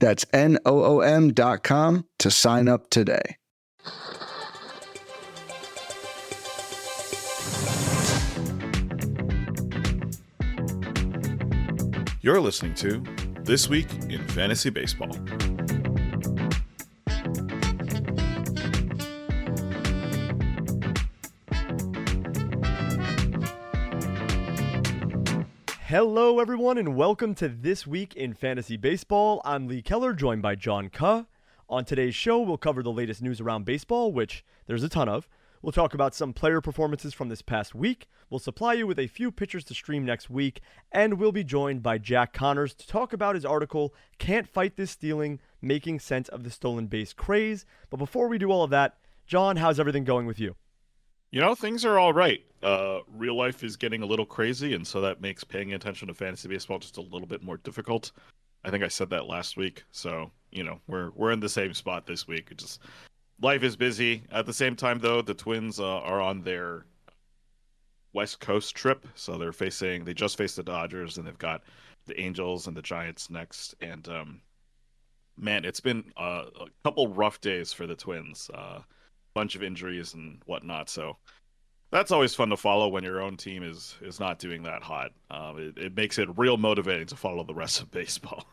That's N-O-O-M dot com to sign up today. You're listening to This Week in Fantasy Baseball. Hello, everyone, and welcome to This Week in Fantasy Baseball. I'm Lee Keller, joined by John Ke. On today's show, we'll cover the latest news around baseball, which there's a ton of. We'll talk about some player performances from this past week. We'll supply you with a few pitchers to stream next week, and we'll be joined by Jack Connors to talk about his article, Can't Fight This Stealing Making Sense of the Stolen Base Craze. But before we do all of that, John, how's everything going with you? You know, things are all right. Uh, real life is getting a little crazy, and so that makes paying attention to fantasy baseball just a little bit more difficult. I think I said that last week, so you know we're we're in the same spot this week. It just life is busy. At the same time, though, the Twins uh, are on their West Coast trip, so they're facing. They just faced the Dodgers, and they've got the Angels and the Giants next. And um, man, it's been uh, a couple rough days for the Twins. Uh, bunch of injuries and whatnot. So that's always fun to follow when your own team is is not doing that hot. Um, it, it makes it real motivating to follow the rest of baseball.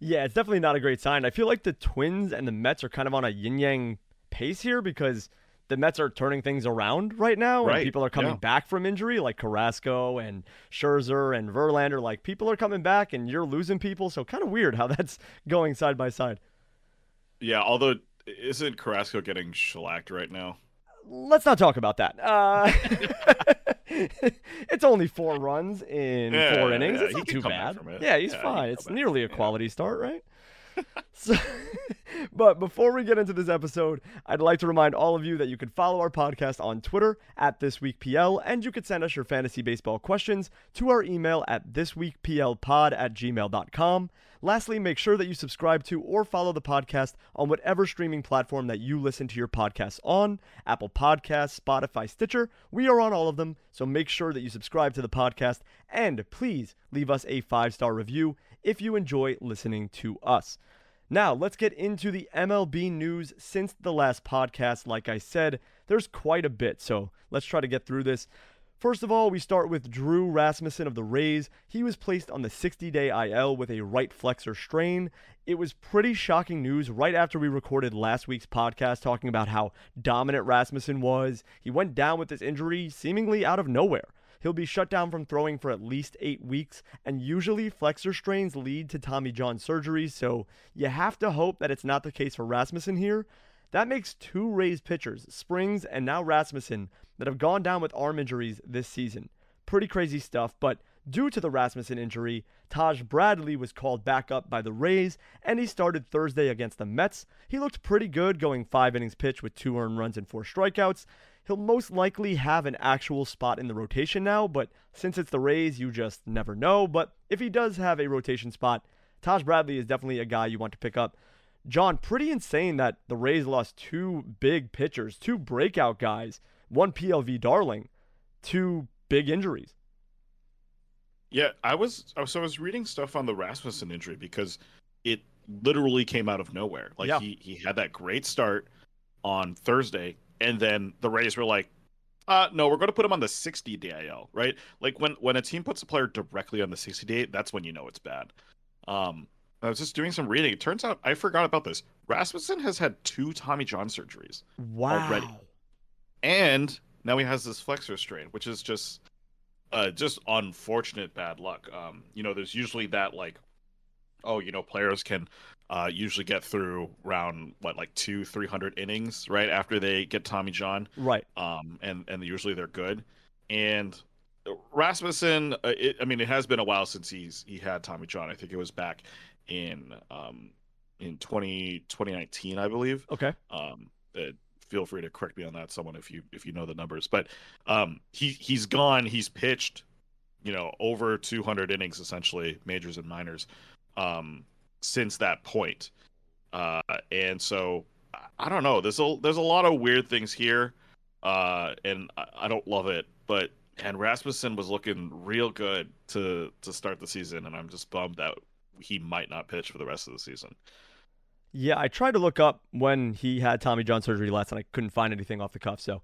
Yeah, it's definitely not a great sign. I feel like the Twins and the Mets are kind of on a yin yang pace here because the Mets are turning things around right now, right. and people are coming yeah. back from injury, like Carrasco and Scherzer and Verlander. Like people are coming back, and you're losing people. So kind of weird how that's going side by side. Yeah, although isn't Carrasco getting shellacked right now? Let's not talk about that. Uh, it's only four runs in yeah, four innings. Yeah, it's not too bad. Yeah, he's yeah, fine. It's nearly a quality start, right? so, but before we get into this episode, I'd like to remind all of you that you can follow our podcast on Twitter at This Week PL, and you could send us your fantasy baseball questions to our email at thisweekplpod at gmail.com. Lastly, make sure that you subscribe to or follow the podcast on whatever streaming platform that you listen to your podcasts on Apple Podcasts, Spotify, Stitcher. We are on all of them, so make sure that you subscribe to the podcast and please leave us a five star review if you enjoy listening to us. Now, let's get into the MLB news since the last podcast. Like I said, there's quite a bit, so let's try to get through this. First of all, we start with Drew Rasmussen of the Rays. He was placed on the 60 day IL with a right flexor strain. It was pretty shocking news right after we recorded last week's podcast talking about how dominant Rasmussen was. He went down with this injury seemingly out of nowhere. He'll be shut down from throwing for at least eight weeks, and usually flexor strains lead to Tommy John surgery, so you have to hope that it's not the case for Rasmussen here. That makes two Rays pitchers, Springs and now Rasmussen, that have gone down with arm injuries this season. Pretty crazy stuff, but due to the Rasmussen injury, Taj Bradley was called back up by the Rays, and he started Thursday against the Mets. He looked pretty good, going five innings pitched with two earned runs and four strikeouts. He'll most likely have an actual spot in the rotation now, but since it's the Rays, you just never know. But if he does have a rotation spot, Taj Bradley is definitely a guy you want to pick up. John, pretty insane that the Rays lost two big pitchers, two breakout guys, one PLV darling, two big injuries. Yeah, I was so I was reading stuff on the Rasmussen injury because it literally came out of nowhere. Like Yeah. he he had that great start on Thursday, and then the Rays were like, uh, no, we're going to put him on the 60 DIL, right? Like when when a team puts a player directly on the 60 day, that's when you know it's bad. Um, I was just doing some reading. It turns out I forgot about this. Rasmussen has had two Tommy John surgeries, Wow. Already. and now he has this flexor strain, which is just uh just unfortunate bad luck. Um, you know, there's usually that like, oh, you know, players can uh usually get through round what like two, three hundred innings right after they get Tommy John Right. um, and and usually they're good. And Rasmussen, uh, it, I mean, it has been a while since he's he had Tommy John. I think it was back in um, in 20, 2019, I believe. Okay. Um, uh, feel free to correct me on that, someone, if you if you know the numbers. But um, he he's gone. He's pitched, you know, over 200 innings essentially, majors and minors, um, since that point. Uh, and so I don't know. There's a there's a lot of weird things here, uh, and I, I don't love it. But and Rasmussen was looking real good to to start the season, and I'm just bummed that he might not pitch for the rest of the season. Yeah, I tried to look up when he had Tommy John surgery last, and I couldn't find anything off the cuff. So,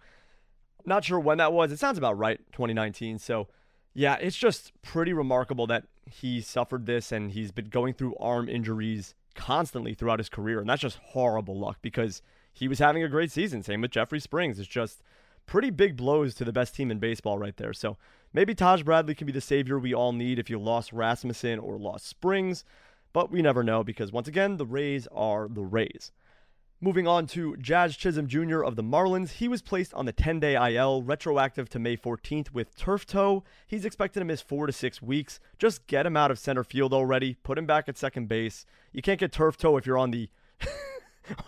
not sure when that was. It sounds about right, 2019. So, yeah, it's just pretty remarkable that he suffered this, and he's been going through arm injuries constantly throughout his career, and that's just horrible luck because he was having a great season. Same with Jeffrey Springs. It's just pretty big blows to the best team in baseball right there. So maybe Taj Bradley can be the savior we all need if you lost Rasmussen or lost Springs, but we never know because once again, the Rays are the Rays. Moving on to Jazz Chisholm Jr. of the Marlins. He was placed on the 10 day IL, retroactive to May 14th with turf toe. He's expected to miss four to six weeks. Just get him out of center field already. Put him back at second base. You can't get turf toe if you're on the.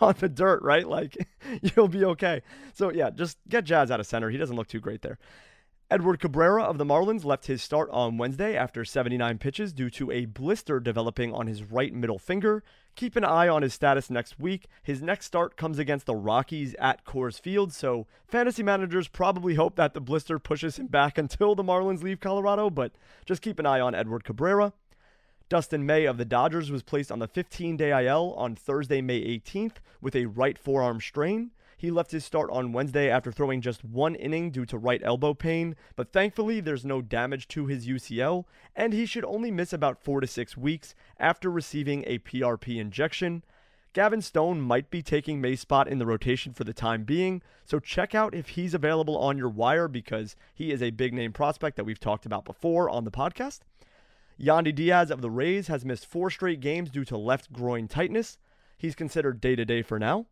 on the dirt, right? Like you'll be okay. So yeah, just get Jazz out of center. He doesn't look too great there. Edward Cabrera of the Marlins left his start on Wednesday after 79 pitches due to a blister developing on his right middle finger. Keep an eye on his status next week. His next start comes against the Rockies at Coors Field, so fantasy managers probably hope that the blister pushes him back until the Marlins leave Colorado, but just keep an eye on Edward Cabrera. Dustin May of the Dodgers was placed on the 15 day IL on Thursday, May 18th with a right forearm strain. He left his start on Wednesday after throwing just one inning due to right elbow pain, but thankfully there's no damage to his UCL, and he should only miss about four to six weeks after receiving a PRP injection. Gavin Stone might be taking May's spot in the rotation for the time being, so check out if he's available on your wire because he is a big name prospect that we've talked about before on the podcast. Yandy Diaz of the Rays has missed four straight games due to left groin tightness. He's considered day to day for now.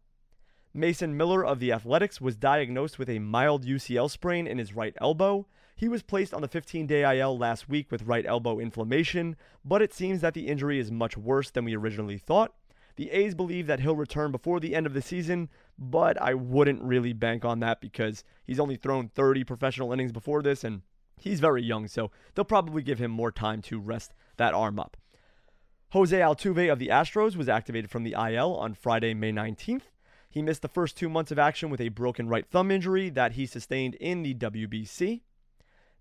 Mason Miller of the Athletics was diagnosed with a mild UCL sprain in his right elbow. He was placed on the 15 day IL last week with right elbow inflammation, but it seems that the injury is much worse than we originally thought. The A's believe that he'll return before the end of the season, but I wouldn't really bank on that because he's only thrown 30 professional innings before this and he's very young, so they'll probably give him more time to rest that arm up. Jose Altuve of the Astros was activated from the IL on Friday, May 19th. He missed the first two months of action with a broken right thumb injury that he sustained in the WBC.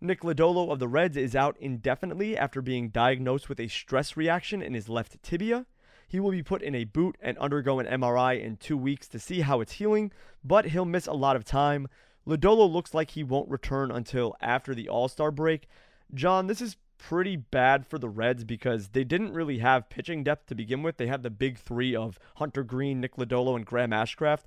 Nick Lodolo of the Reds is out indefinitely after being diagnosed with a stress reaction in his left tibia. He will be put in a boot and undergo an MRI in two weeks to see how it's healing, but he'll miss a lot of time. Lodolo looks like he won't return until after the All Star break. John, this is pretty bad for the Reds because they didn't really have pitching depth to begin with. They had the big three of Hunter Greene, Nick Lodolo, and Graham Ashcraft.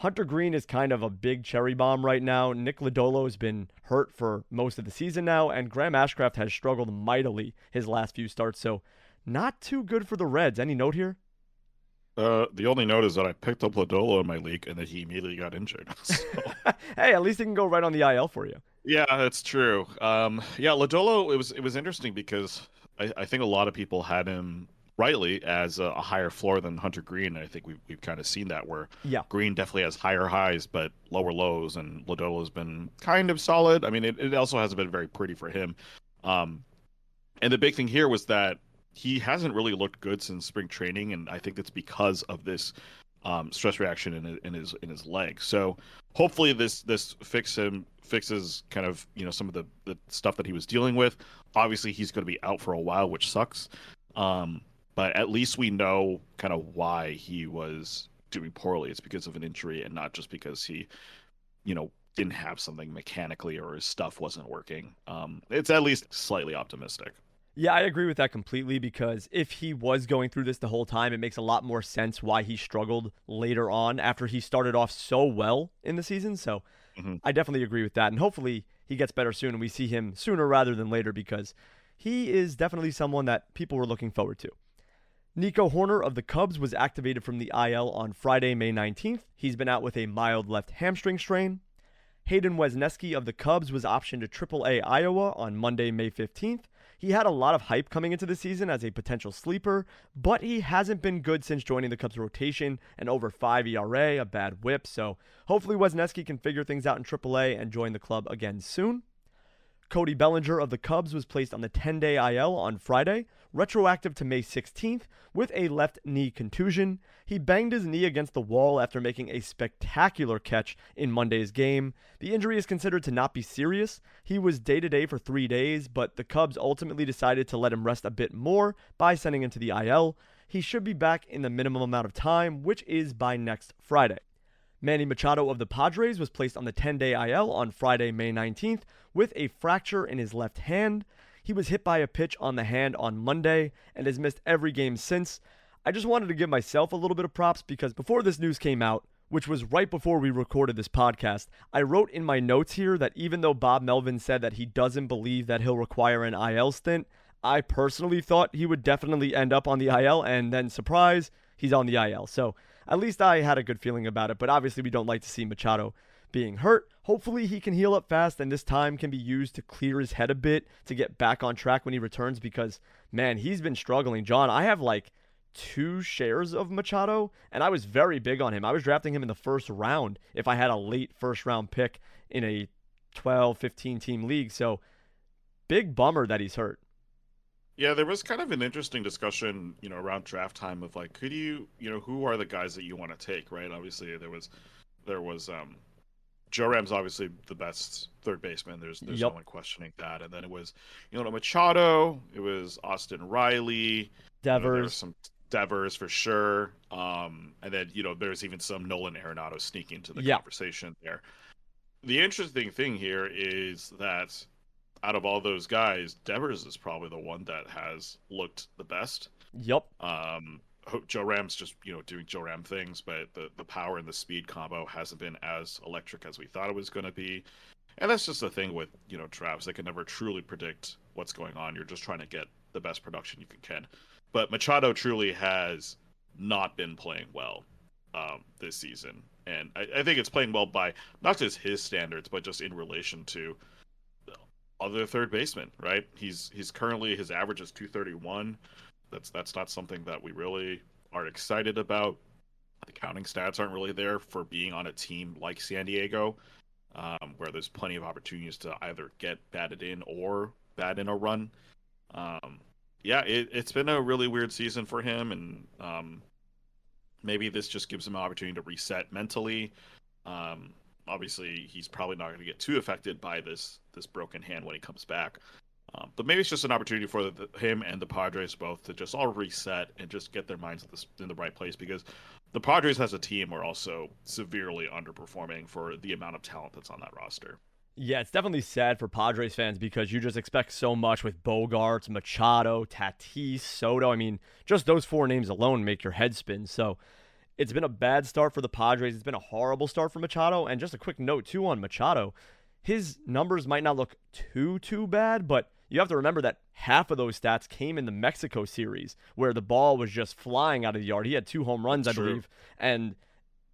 Hunter Greene is kind of a big cherry bomb right now. Nick Lodolo has been hurt for most of the season now, and Graham Ashcraft has struggled mightily his last few starts. So, not too good for the Reds. Any note here? Uh, the only note is that I picked up Lodolo in my league and that he immediately got injured. So. hey, at least he can go right on the IL for you. Yeah, that's true. Um, yeah, Lodolo. It was it was interesting because I, I think a lot of people had him rightly as a, a higher floor than Hunter Greene. And I think we've we've kind of seen that where yeah. Greene definitely has higher highs but lower lows, and Lodolo has been kind of solid. I mean, it, it also hasn't been very pretty for him. Um, and the big thing here was that he hasn't really looked good since spring training, and I think that's because of this um, stress reaction in, in his in his leg. So hopefully this this fix him fixes kind of you know some of the the stuff that he was dealing with. Obviously he's going to be out for a while, which sucks. Um, but at least we know kind of why he was doing poorly. It's because of an injury and not just because he, you know, didn't have something mechanically or his stuff wasn't working. Um, it's at least slightly optimistic. Yeah, I agree with that completely because if he was going through this the whole time, it makes a lot more sense why he struggled later on after he started off so well in the season. So mm-hmm. I definitely agree with that. And hopefully he gets better soon and we see him sooner rather than later because he is definitely someone that people were looking forward to. Nico Hoerner of the Cubs was activated from the IL on Friday, May 19th. He's been out with a mild left hamstring strain. Hayden Wesneski of the Cubs was optioned to AAA Iowa on Monday, May 15th. He had a lot of hype coming into the season as a potential sleeper, but he hasn't been good since joining the Cubs rotation and over 5 ERA, a bad whip. So hopefully Wesneski can figure things out in AAA and join the club again soon. Cody Bellinger of the Cubs was placed on the 10 day IL on Friday, retroactive to May 16th, with a left knee contusion. He banged his knee against the wall after making a spectacular catch in Monday's game. The injury is considered to not be serious. He was day to day for three days, but the Cubs ultimately decided to let him rest a bit more by sending him to the IL. He should be back in the minimum amount of time, which is by next Friday. Manny Machado of the Padres was placed on the 10 day IL on Friday, May 19th, with a fracture in his left hand. He was hit by a pitch on the hand on Monday and has missed every game since. I just wanted to give myself a little bit of props because before this news came out, which was right before we recorded this podcast, I wrote in my notes here that even though Bob Melvin said that he doesn't believe that he'll require an IL stint, I personally thought he would definitely end up on the IL, and then surprise, he's on the IL. So at least I had a good feeling about it, but obviously we don't like to see Machado being hurt. Hopefully he can heal up fast and this time can be used to clear his head a bit to get back on track when he returns because man, he's been struggling. John, I have like two shares of Machado and I was very big on him. I was drafting him in the first round if I had a late first round pick in a 12, 15 team league. So big bummer that he's hurt. Yeah, there was kind of an interesting discussion, you know, around draft time of like, could you, you know, who are the guys that you want to take, right? Obviously, there was, there was, um, Joe Ram's obviously the best third baseman. There's there's yep. no one questioning that. And then it was, you know, Machado. It was Austin Riley. Devers. You know, some Devers for sure. Um, and then you know there's even some Nolan Arenado sneaking into the yep. conversation there. The interesting thing here is that out of all those guys, Devers is probably the one that has looked the best. Yep. Um, Joe Ram's just you know doing Joe Ram things, but the the power and the speed combo hasn't been as electric as we thought it was going to be. And that's just the thing with you know Travis; they can never truly predict what's going on. You're just trying to get the best production you can. But Machado truly has not been playing well um, this season, and I, I think it's playing well by not just his standards, but just in relation to other third baseman, right? He's he's currently his average is 231. That's that's not something that we really are excited about. The counting stats aren't really there for being on a team like San Diego, um, where there's plenty of opportunities to either get batted in or bat in a run. Um, yeah, it, has been a really weird season for him, and um, maybe this just gives him an opportunity to reset mentally. Um, obviously he's probably not going to get too affected by this this broken hand when he comes back. Um, but maybe it's just an opportunity for the, him and the Padres both to just all reset and just get their minds in the right place because the Padres as a team are also severely underperforming for the amount of talent that's on that roster. Yeah, it's definitely sad for Padres fans because you just expect so much with Bogaerts, Machado, Tatis, Soto. I mean, just those four names alone make your head spin. So it's been a bad start for the Padres. It's been a horrible start for Machado. And just a quick note, too, on Machado. His numbers might not look too, too bad, but you have to remember that half of those stats came in the Mexico series where the ball was just flying out of the yard. He had two home runs, That's I believe. And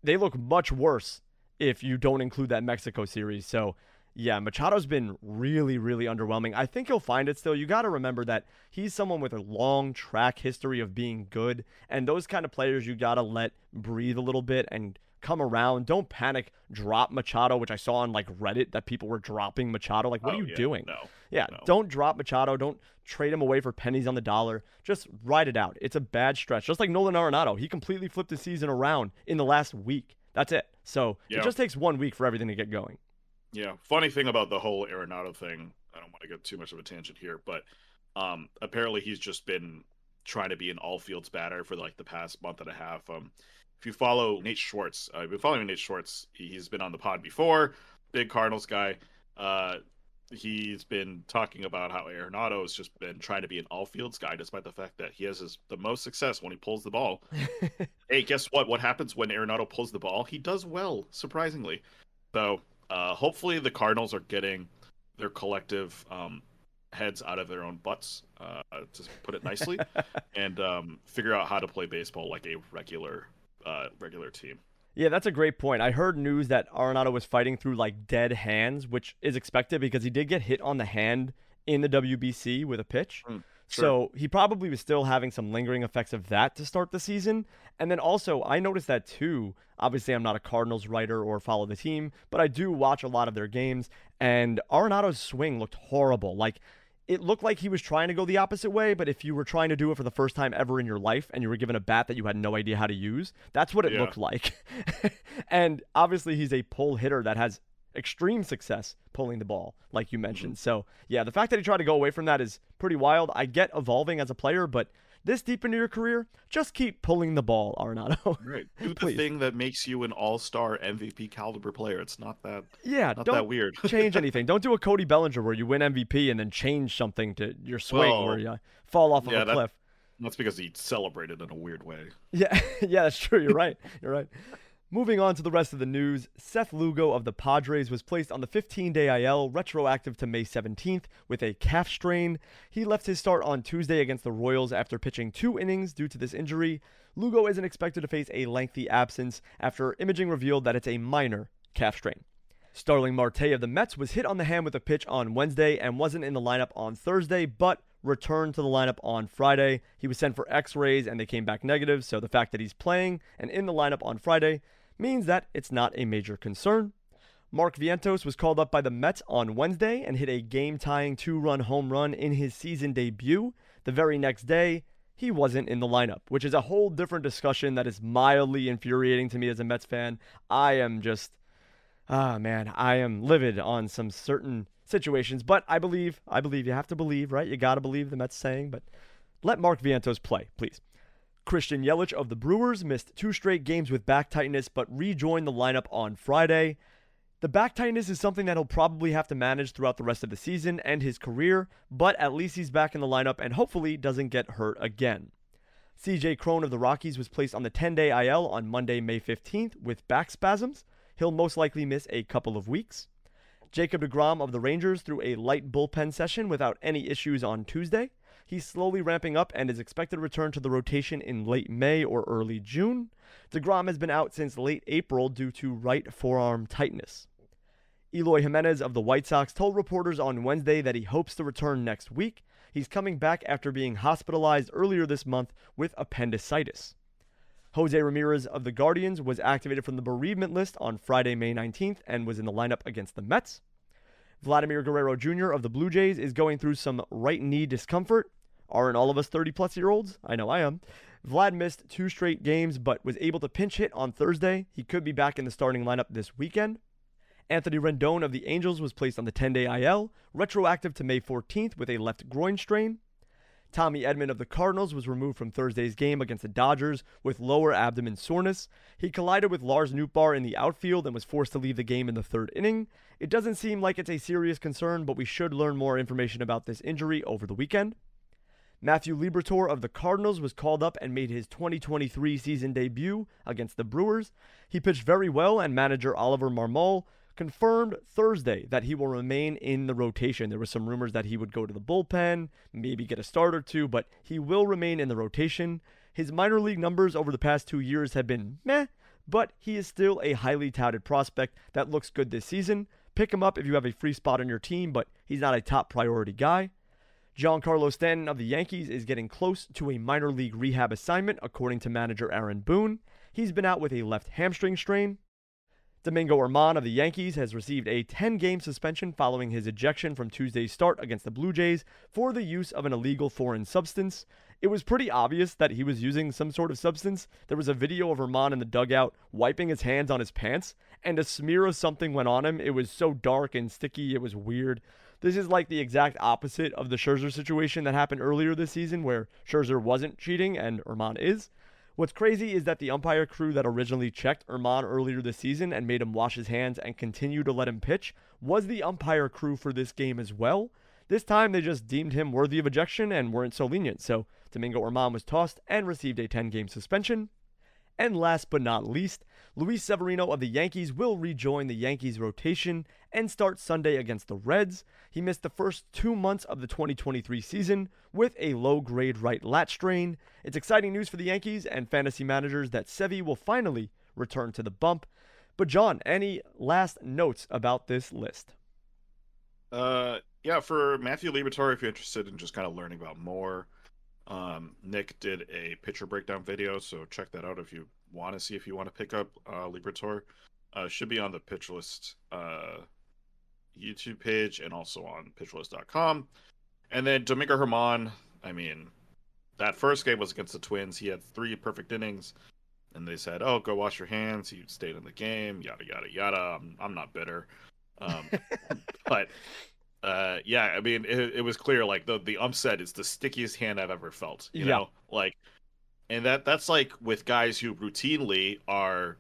they look much worse if you don't include that Mexico series. So yeah, Machado's been really, really underwhelming. I think he'll find it still. You got to remember that he's someone with a long track history of being good, and those kind of players you got to let breathe a little bit and come around. Don't panic. Drop Machado, which I saw on like Reddit that people were dropping Machado. Like, what oh, are you yeah, doing? No. Yeah, no. don't drop Machado. Don't trade him away for pennies on the dollar. Just ride it out. It's a bad stretch. Just like Nolan Arenado, he completely flipped the season around in the last week. That's it. So yeah. it just takes one week for everything to get going. Yeah, funny thing about the whole Arenado thing. I don't want to get too much of a tangent here, but um, apparently he's just been trying to be an all fields batter for like the past month and a half. Um, if you follow Nate Schwartz, uh, I've been following Nate Schwartz. He, has been on the pod before, big Cardinals guy. Uh, he's been talking about how Arenado has just been trying to be an all fields guy, despite the fact that he has his, the most success when he pulls the ball. hey, guess what? What happens when Arenado pulls the ball? He does well, surprisingly. So uh, hopefully, the Cardinals are getting their collective um, heads out of their own butts, uh, to put it nicely, and um, figure out how to play baseball like a regular, uh, regular team. Yeah, that's a great point. I heard news that Arenado was fighting through like dead hands, which is expected because he did get hit on the hand in the WBC with a pitch. Mm, So he probably was still having some lingering effects of that to start the season. And then also, I noticed that too. Obviously, I'm not a Cardinals writer or follow the team, but I do watch a lot of their games. And Arenado's swing looked horrible. Like, it looked like he was trying to go the opposite way, but if you were trying to do it for the first time ever in your life and you were given a bat that you had no idea how to use, that's what it Yeah. looked like. and obviously, he's a pull hitter that has extreme success pulling the ball, like you mm-hmm. mentioned. So, yeah, the fact that he tried to go away from that is pretty wild. I get evolving as a player, but this deep into your career, just keep pulling the ball, Arenado. Right. Do the thing that makes you an all-star MVP caliber player. It's not that yeah, not don't that weird. change anything. Don't do a Cody Bellinger where you win MVP and then change something to your swing Well, where you uh, fall off of a that- cliff. That's because he celebrated in a weird way. Yeah, yeah, that's true. You're right. You're right. Moving on to the rest of the news, Seth Lugo of the Padres was placed on the 15 day IL, retroactive to May 17th, with a calf strain. He left his start on Tuesday against the Royals after pitching two innings due to this injury. Lugo isn't expected to face a lengthy absence after imaging revealed that it's a minor calf strain. Starling Marte of the Mets was hit on the hand with a pitch on Wednesday and wasn't in the lineup on Thursday, but returned to the lineup on Friday. He was sent for x rays and they came back negative, so the fact that he's playing and in the lineup on Friday means that it's not a major concern. Mark Vientos was called up by the Mets on Wednesday and hit a game tying two run home run in his season debut. The very next day, he wasn't in the lineup, which is a whole different discussion that is mildly infuriating to me as a Mets fan. I am just ah man, I am livid on some certain situations, but I believe, I believe you have to believe, right? You got to believe the Mets saying, but let Mark Vientos play, please. Christian Yelich of the Brewers missed two straight games with back tightness, but rejoined the lineup on Friday. The back tightness is something that he'll probably have to manage throughout the rest of the season and his career, but at least he's back in the lineup and hopefully doesn't get hurt again. CJ Cron of the Rockies was placed on the 10 day IL on Monday, May 15th with back spasms. He'll most likely miss a couple of weeks. Jacob DeGrom of the Rangers threw a light bullpen session without any issues on Tuesday. He's slowly ramping up and is expected to return to the rotation in late May or early June. DeGrom has been out since late April due to right forearm tightness. Eloy Jimenez of the White Sox told reporters on Wednesday that he hopes to return next week. He's coming back after being hospitalized earlier this month with appendicitis. Jose Ramirez of the Guardians was activated from the bereavement list on Friday, May 19th, and was in the lineup against the Mets. Vladimir Guerrero Jr. of the Blue Jays is going through some right knee discomfort. Aren't all of us 30 plus year olds? I know I am. Vlad missed two straight games but was able to pinch hit on Thursday. He could be back in the starting lineup this weekend. Anthony Rendon of the Angels was placed on the 10 day IL, retroactive to May 14th with a left groin strain. Tommy Edman of the Cardinals was removed from Thursday's game against the Dodgers with lower abdomen soreness. He collided with Lars Nootbaar in the outfield and was forced to leave the game in the third inning. It doesn't seem like it's a serious concern, but we should learn more information about this injury over the weekend. Matthew Liberatore of the Cardinals was called up and made his 2023 season debut against the Brewers. He pitched very well, and manager Oliver Marmol confirmed Thursday that he will remain in the rotation. There were some rumors that he would go to the bullpen, maybe get a start or two, but he will remain in the rotation. His minor league numbers over the past two years have been meh, but he is still a highly touted prospect that looks good this season. Pick him up if you have a free spot on your team, but he's not a top priority guy. Giancarlo Stanton of the Yankees is getting close to a minor league rehab assignment, according to manager Aaron Boone. He's been out with a left hamstring strain. Domingo Germán of the Yankees has received a 10 game suspension following his ejection from Tuesday's start against the Blue Jays for the use of an illegal foreign substance. It was pretty obvious that he was using some sort of substance. There was a video of Germán in the dugout wiping his hands on his pants, and a smear of something went on him. It was so dark and sticky, it was weird. This is like the exact opposite of the Scherzer situation that happened earlier this season, where Scherzer wasn't cheating and Germán is. What's crazy is that the umpire crew that originally checked Germán earlier this season and made him wash his hands and continue to let him pitch was the umpire crew for this game as well. This time they just deemed him worthy of ejection and weren't so lenient, so Domingo Germán was tossed and received a 10 game suspension. And last but not least, Luis Severino of the Yankees will rejoin the Yankees rotation and start Sunday against the Reds. He missed the first two months of the 2023 season with a low grade right lat strain. It's exciting news for the Yankees and fantasy managers that Sevy will finally return to the bump. But, John, any last notes about this list? Uh, yeah, for Matthew Liberatore, if you're interested in just kind of learning about more, um, Nick did a pitcher breakdown video, so check that out if you want to see if you want to pick up uh. Uh, should be on the pitch list uh, YouTube page and also on pitchlist.com. And then Domingo Germán, I mean, that first game was against the Twins. He had three perfect innings, and they said, "Oh, go wash your hands." He stayed in the game. Yada yada yada. I'm, I'm not bitter, um, but uh, yeah, I mean, it, it was clear. Like the the ump said, it's the stickiest hand I've ever felt. You Yeah. know, like, and that that's like with guys who routinely are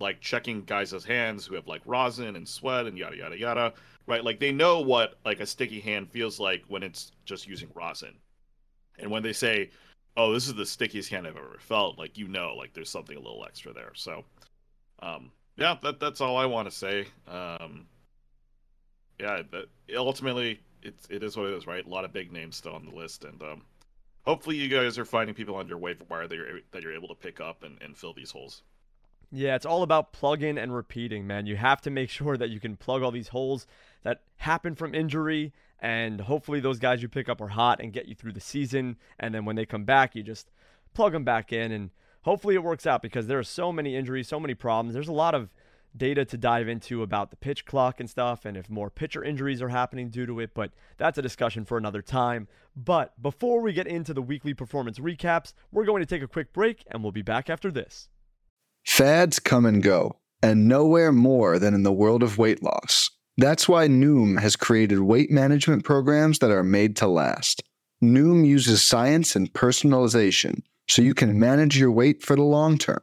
like checking guys' hands who have like rosin and sweat and yada yada yada. Right, like they know what like a sticky hand feels like when it's just using rosin, and when they say, "Oh, this is the stickiest hand I've ever felt," like you know, like there's something a little extra there. So, um, yeah, that that's all I want to say. Um, yeah, but ultimately, it's it is what it is, right? A lot of big names still on the list, and um, hopefully, you guys are finding people on your waiver wire that you're that you're able to pick up and, and fill these holes. Yeah, it's all about plugging and repeating, man. You have to make sure that you can plug all these holes that happen from injury, and hopefully those guys you pick up are hot and get you through the season. And then when they come back, you just plug them back in, and hopefully it works out because there are so many injuries, so many problems. There's a lot of data to dive into about the pitch clock and stuff, and if more pitcher injuries are happening due to it. But that's a discussion for another time. But before we get into the weekly performance recaps, we're going to take a quick break, and we'll be back after this. Fads come and go, and nowhere more than in the world of weight loss. That's why Noom has created weight management programs that are made to last. Noom uses science and personalization so you can manage your weight for the long term.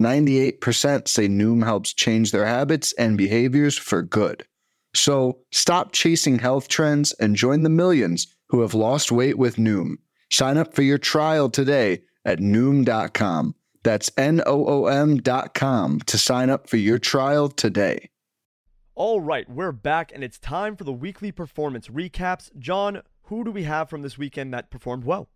98% say Noom helps change their habits and behaviors for good. So stop chasing health trends and join the millions who have lost weight with Noom. Sign up for your trial today at Noom.com. That's N O O M.com to sign up for your trial today. All right, we're back and it's time for the weekly performance recaps. John, who do we have from this weekend that performed well?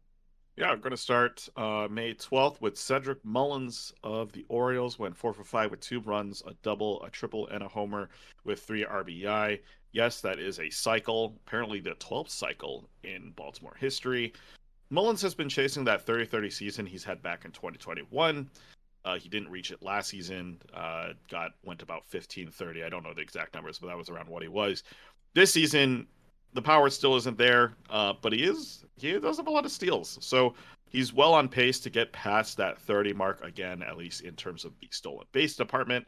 Yeah, I'm going to start uh, May 12th with Cedric Mullins of the Orioles. Went four for five with two runs, a double, a triple, and a homer with three RBI. Yes, that is a cycle, apparently the 12th cycle in Baltimore history. Mullins has been chasing that 30 30 season he's had back in 2021. Uh, he didn't reach it last season. Uh, got went about 15 30. I don't know the exact numbers, but that was around what he was. This season, the power still isn't there, uh, but he is he does have a lot of steals. So he's well on pace to get past that 30 mark again, at least in terms of the stolen base department.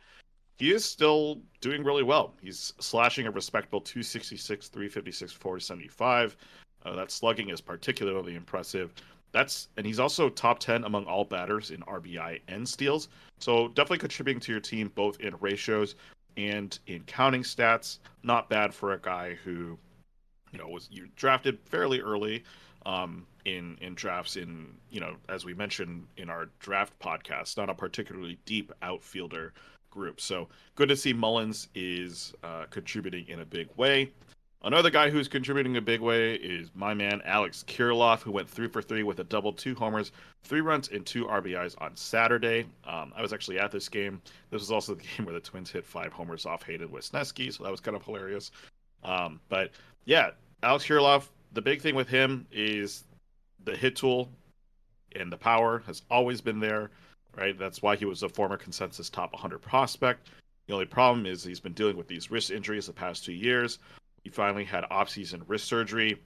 He is still doing really well. He's slashing a respectable 266, 356, 475. Uh, that slugging is particularly impressive. That's and he's also top 10 among all batters in RBI and steals. So definitely contributing to your team both in ratios and in counting stats. Not bad for a guy who you know was you drafted fairly early um, in in drafts in you know as we mentioned in our draft podcast not a particularly deep outfielder group. So good to see mullins is uh, contributing in a big way. Another guy who's contributing a big way is my man alex Kirilloff, who went three for three with a double two homers three runs and two rbis on saturday. Um, i was actually at this game. This was also the game where the twins hit five homers off hayden Wesneski so that was kind of hilarious. Um, but yeah, Alex Kirilloff, the big thing with him is the hit tool and the power has always been there, right? That's why he was a former consensus top 100 prospect. The only problem is he's been dealing with these wrist injuries the past two years. He finally had off-season wrist surgery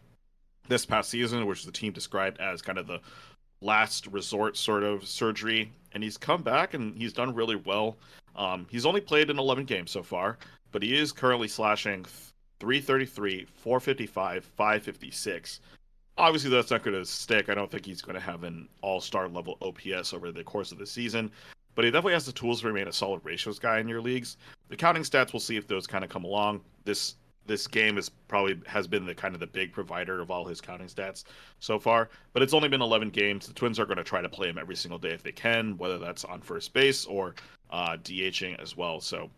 this past season, which the team described as kind of the last resort sort of surgery. And he's come back and he's done really well. Um, he's only played in 11 games so far, but he is currently slashing 333, 455, 556. Obviously, that's not going to stick. I don't think he's going to have an all star level OPS over the course of the season, but he definitely has the tools to remain a solid ratios guy in your leagues. The counting stats, we'll see if those kind of come along. This this game is probably has been the kind of the big provider of all his counting stats so far. But it's only been 11 games. The Twins are going to try to play him every single day if they can, whether that's on first base or uh, DHing as well. So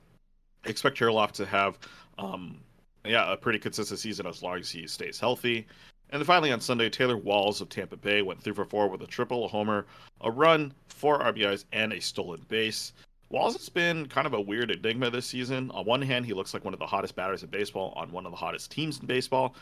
expect Kirilloff to have, um, yeah, a pretty consistent season as long as he stays healthy. And then finally on Sunday, Taylor Walls of Tampa Bay went three for four with a triple, a homer, a run, four RBIs, and a stolen base. Walls has been kind of a weird enigma this season. On one hand, he looks like one of the hottest batters in baseball on one of the hottest teams in baseball.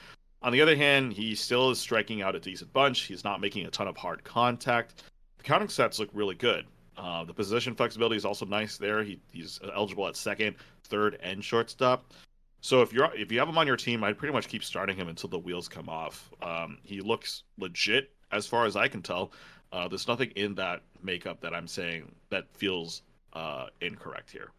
On the other hand, he still is striking out a decent bunch. He's not making a ton of hard contact. The counting stats look really good. Uh, the position flexibility is also nice there. He, he's eligible at second, third, and shortstop. So if you're if you have him on your team, I'd pretty much keep starting him until the wheels come off. Um, he looks legit as far as I can tell. Uh, there's nothing in that makeup that I'm saying that feels uh, incorrect here.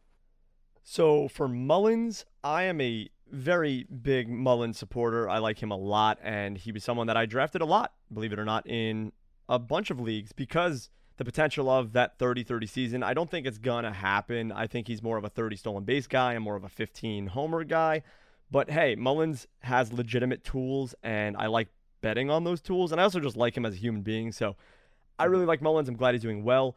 So for Mullins, I am a very big Mullins supporter. I like him a lot, and he was someone that I drafted a lot, believe it or not, in a bunch of leagues because the potential of that 30 30 season. I don't think it's going to happen. I think he's more of a 30 stolen base guy and more of a 15 homer guy. But hey, Mullins has legitimate tools, and I like betting on those tools. And I also just like him as a human being. So I really like Mullins. I'm glad he's doing well.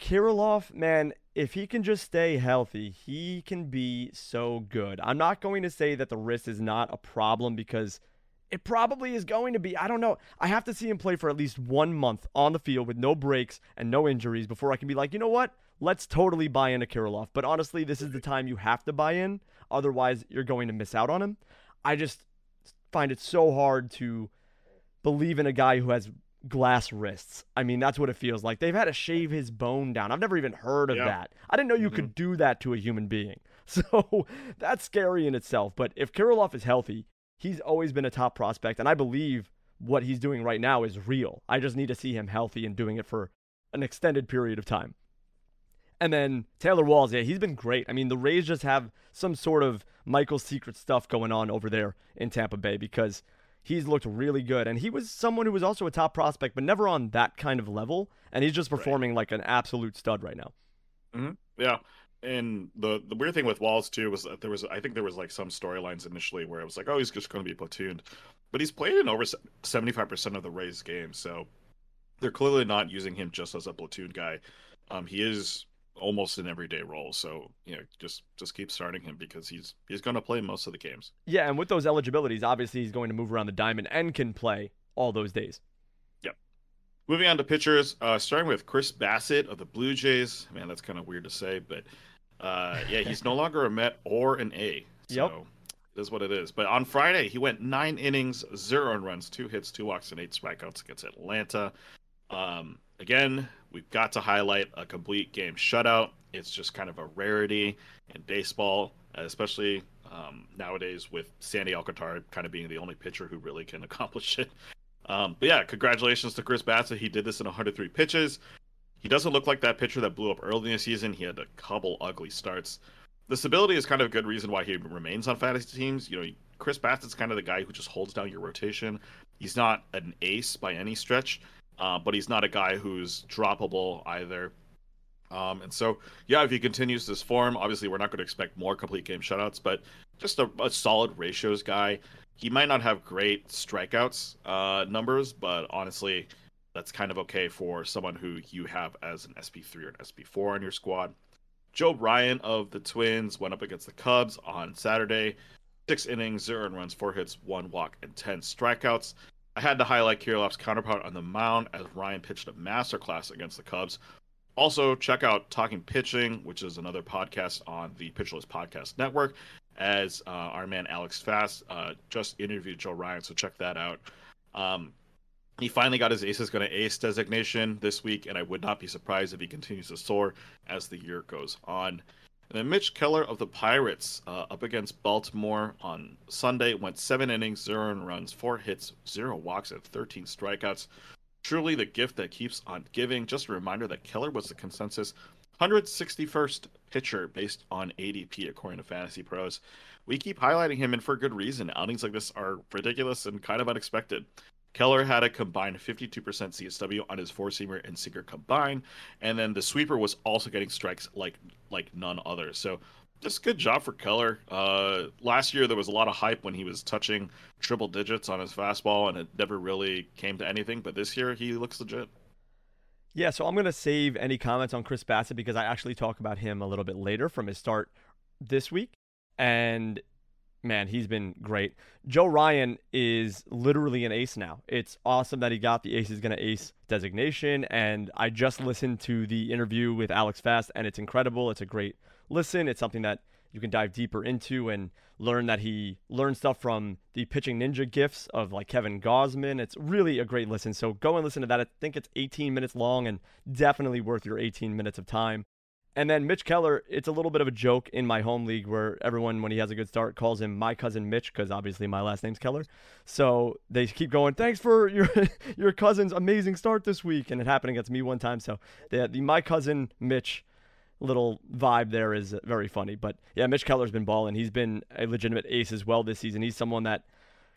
Kirilloff, man, if he can just stay healthy, he can be so good. I'm not going to say that the wrist is not a problem because it probably is going to be. I don't know. I have to see him play for at least one month on the field with no breaks and no injuries before I can be like, you know what? Let's totally buy into Kirilloff. But honestly, this is the time you have to buy in. Otherwise, you're going to miss out on him. I just find it so hard to believe in a guy who has glass wrists. I mean, that's what it feels like. They've had to shave his bone down. I've never even heard of yeah. that. I didn't know you mm-hmm. could do that to a human being. So that's scary in itself. But if Kirilloff is healthy, he's always been a top prospect. And I believe what he's doing right now is real. I just need to see him healthy and doing it for an extended period of time. And then Taylor Walls, yeah, he's been great. I mean, the Rays just have some sort of Michael's secret stuff going on over there in Tampa Bay because he's looked really good. And he was someone who was also a top prospect, but never on that kind of level. And he's just performing right. like an absolute stud right now. Mm-hmm. Yeah. And the the weird thing with Walls too was that there was I think there was like some storylines initially where it was like oh he's just going to be platooned, but he's played in over seventy five percent of the Rays games, so they're clearly not using him just as a platoon guy. Um, he is almost an everyday role. So you know, just just keep starting him because he's he's going to play most of the games. Yeah, and with those eligibilities, obviously he's going to move around the diamond and can play all those days. Moving on to pitchers, uh, starting with Chris Bassitt of the Blue Jays. Man, that's kind of weird to say, but uh, yeah, he's no longer a Met or an A. So yep. It is what it is. But on Friday, he went nine innings, zero runs, two hits, two walks, and eight strikeouts against Atlanta. Um, again, we've got to highlight a complete game shutout. It's just kind of a rarity in baseball, especially um, nowadays with Sandy Alcantara kind of being the only pitcher who really can accomplish it. Um, but yeah, congratulations to Chris Bassitt. He did this in 103 pitches. He doesn't look like that pitcher that blew up early in the season. He had a couple ugly starts. The stability is kind of a good reason why he remains on fantasy teams. You know, Chris Bassitt's kind of the guy who just holds down your rotation. He's not an ace by any stretch, uh, but he's not a guy who's droppable either. Um, and so, yeah, if he continues this form, obviously we're not going to expect more complete game shutouts, but just a, a solid ratios guy. He might not have great strikeouts uh, numbers, but honestly, that's kind of okay for someone who you have as an SP3 or an SP4 on your squad. Joe Ryan of the Twins went up against the Cubs on Saturday. Six innings, zero runs, four hits, one walk, and 10 strikeouts. I had to highlight Kirilloff's counterpart on the mound as Ryan pitched a masterclass against the Cubs. Also, check out Talking Pitching, which is another podcast on the Pitcher List Podcast Network, as uh, our man Alex Fast uh, just interviewed Joe Ryan, so check that out. Um, he finally got his Aces Gonna Ace designation this week, and I would not be surprised if he continues to soar as the year goes on. And then Mitch Keller of the Pirates uh, up against Baltimore on Sunday went seven innings, zero runs, four hits, zero walks, and 13 strikeouts. Truly the gift that keeps on giving. Just a reminder that Keller was the consensus 161st pitcher based on ADP according to Fantasy Pros. We keep highlighting him, and for good reason. Outings like this are ridiculous and kind of unexpected. Keller had a combined 52% CSW on his four seamer and sinker combined, and then the sweeper was also getting strikes like like none other. So Just good job for Keller. Uh, last year there was a lot of hype when he was touching triple digits on his fastball, and it never really came to anything. But this year he looks legit. Yeah, so I'm going to save any comments on Chris Bassitt because I actually talk about him a little bit later from his start this week. And man, he's been great. Joe Ryan is literally an ace now. It's awesome that he got the ace is going to ace designation. And I just listened to the interview with Alex Fast, and it's incredible. It's a great listen. It's something that you can dive deeper into and learn that he learned stuff from the pitching ninja gifts of like Kevin Gausman. It's really a great listen. So go and listen to that. I think it's 18 minutes long and definitely worth your 18 minutes of time. And then Mitch Keller, it's a little bit of a joke in my home league where everyone, when he has a good start, calls him my cousin Mitch because obviously my last name's Keller. So they keep going, thanks for your your cousin's amazing start this week. And it happened against me one time. So the, the my cousin Mitch little vibe there is very funny. But yeah, Mitch Keller's been balling. He's been a legitimate ace as well this season. He's someone that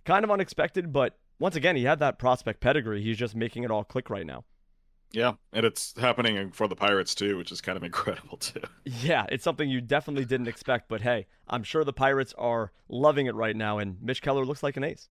kind of unexpected, but once again, he had that prospect pedigree. He's just making it all click right now. Yeah, and it's happening for the Pirates too, which is kind of incredible too. Yeah, it's something you definitely didn't expect, but hey, I'm sure the Pirates are loving it right now, and Mitch Keller looks like an ace.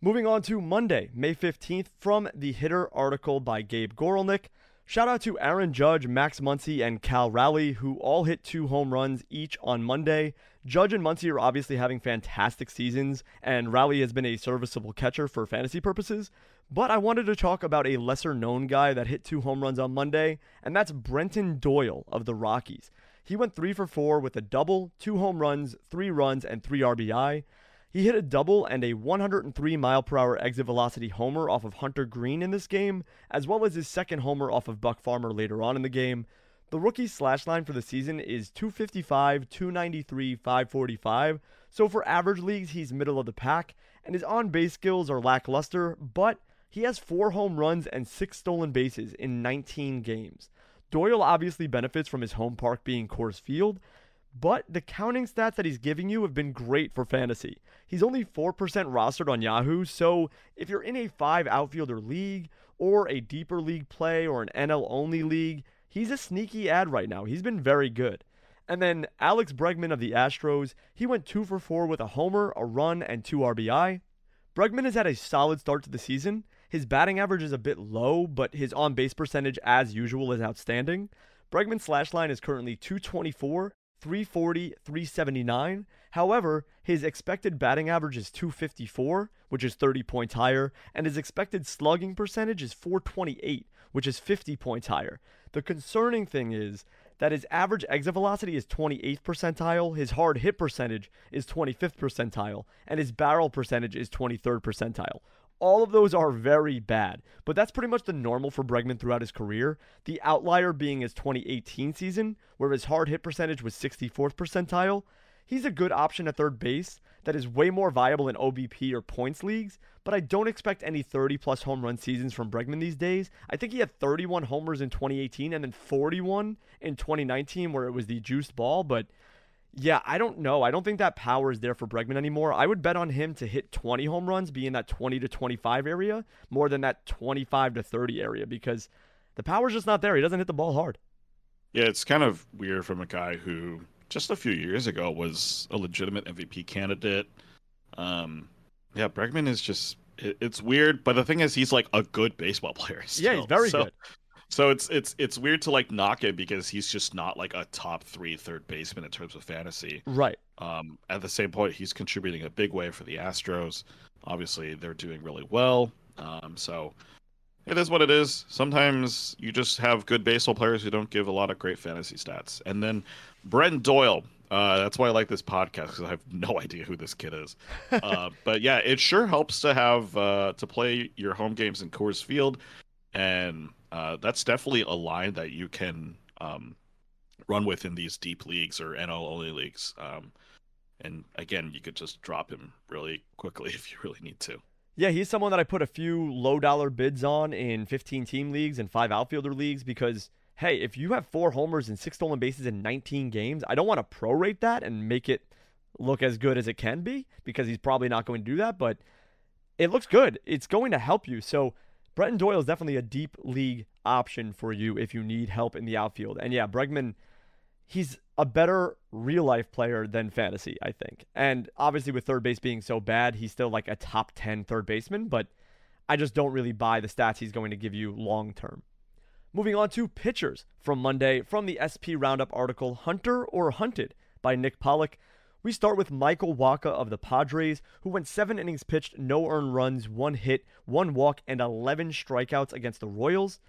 Moving on to Monday, May 15th, from the Hitter article by Gabe Gorelnick. Shout out to Aaron Judge, Max Muncy, and Cal Raleigh, who all hit two home runs each on Monday. Judge and Muncy are obviously having fantastic seasons, and Raleigh has been a serviceable catcher for fantasy purposes. But I wanted to talk about a lesser known guy that hit two home runs on Monday, and that's Brenton Doyle of the Rockies. He went three for four with a double, two home runs, three runs, and three RBI. He hit a double and a 103 mile per hour exit velocity homer off of Hunter Greene in this game, as well as his second homer off of Buck Farmer later on in the game. The rookie slash line for the season is 255, 293, 545. So for average leagues, he's middle of the pack, and his on base skills are lackluster, but he has four home runs and six stolen bases in 19 games. Doyle obviously benefits from his home park being Coors Field, but the counting stats that he's giving you have been great for fantasy. He's only 4% rostered on Yahoo, so if you're in a five outfielder league or a deeper league play or an NL only league, he's a sneaky ad right now. He's been very good. And then Alex Bregman of the Astros, he went 2 for 4 with a homer, a run, and 2 RBI. Bregman has had a solid start to the season. His batting average is a bit low, but his on base percentage, as usual, is outstanding. Bregman's slash line is currently 224, 340, 379. However, his expected batting average is 254, which is 30 points higher, and his expected slugging percentage is 428, which is 50 points higher. The concerning thing is that his average exit velocity is 28th percentile, his hard hit percentage is 25th percentile, and his barrel percentage is 23rd percentile. All of those are very bad, but that's pretty much the normal for Bregman throughout his career. The outlier being his 2018 season, where his hard hit percentage was 64th percentile. He's a good option at third base that is way more viable in OBP or points leagues, but I don't expect any 30 plus home run seasons from Bregman these days. I think he had 31 homers in 2018 and then 41 in 2019, where it was the juiced ball, but yeah, I don't know. I don't think that power is there for Bregman anymore. I would bet on him to hit 20 home runs, be in that 20 to 25 area, more than that 25 to 30 area, because the power's just not there. He doesn't hit the ball hard. Yeah, it's kind of weird from a guy who just a few years ago was a legitimate MVP candidate. Um, yeah, Bregman is just it, it's weird, but the thing is, he's like a good baseball player. Still. Yeah, he's very so, good. So it's it's it's weird to like knock it because he's just not like a top three third baseman in terms of fantasy. Right. Um, at the same point, he's contributing a big way for the Astros. Obviously, they're doing really well. Um, so it is what it is. Sometimes you just have good baseball players who don't give a lot of great fantasy stats. And then Brent Doyle. Uh, that's why I like this podcast because I have no idea who this kid is. Uh, but yeah, it sure helps to have uh, to play your home games in Coors Field, and uh, that's definitely a line that you can um, run with in these deep leagues or NL only leagues. Um, and again, you could just drop him really quickly if you really need to. Yeah, he's someone that I put a few low dollar bids on in 15 team leagues and five outfielder leagues because, hey, if you have four homers and six stolen bases in 19 games, I don't want to prorate that and make it look as good as it can be because he's probably not going to do that, but it looks good. It's going to help you. So, Brenton Doyle is definitely a deep league option for you if you need help in the outfield. And yeah, Bregman he's a better real life player than fantasy, I think. And obviously, with third base being so bad, he's still like a top 10 third baseman, but I just don't really buy the stats he's going to give you long term. Moving on to pitchers from Monday from the SP Roundup article Hunter or Hunted by Nick Pollack. We start with Michael Wacha of the Padres, who went seven innings pitched, no earned runs, one hit, one walk, and 11 strikeouts against the Royals.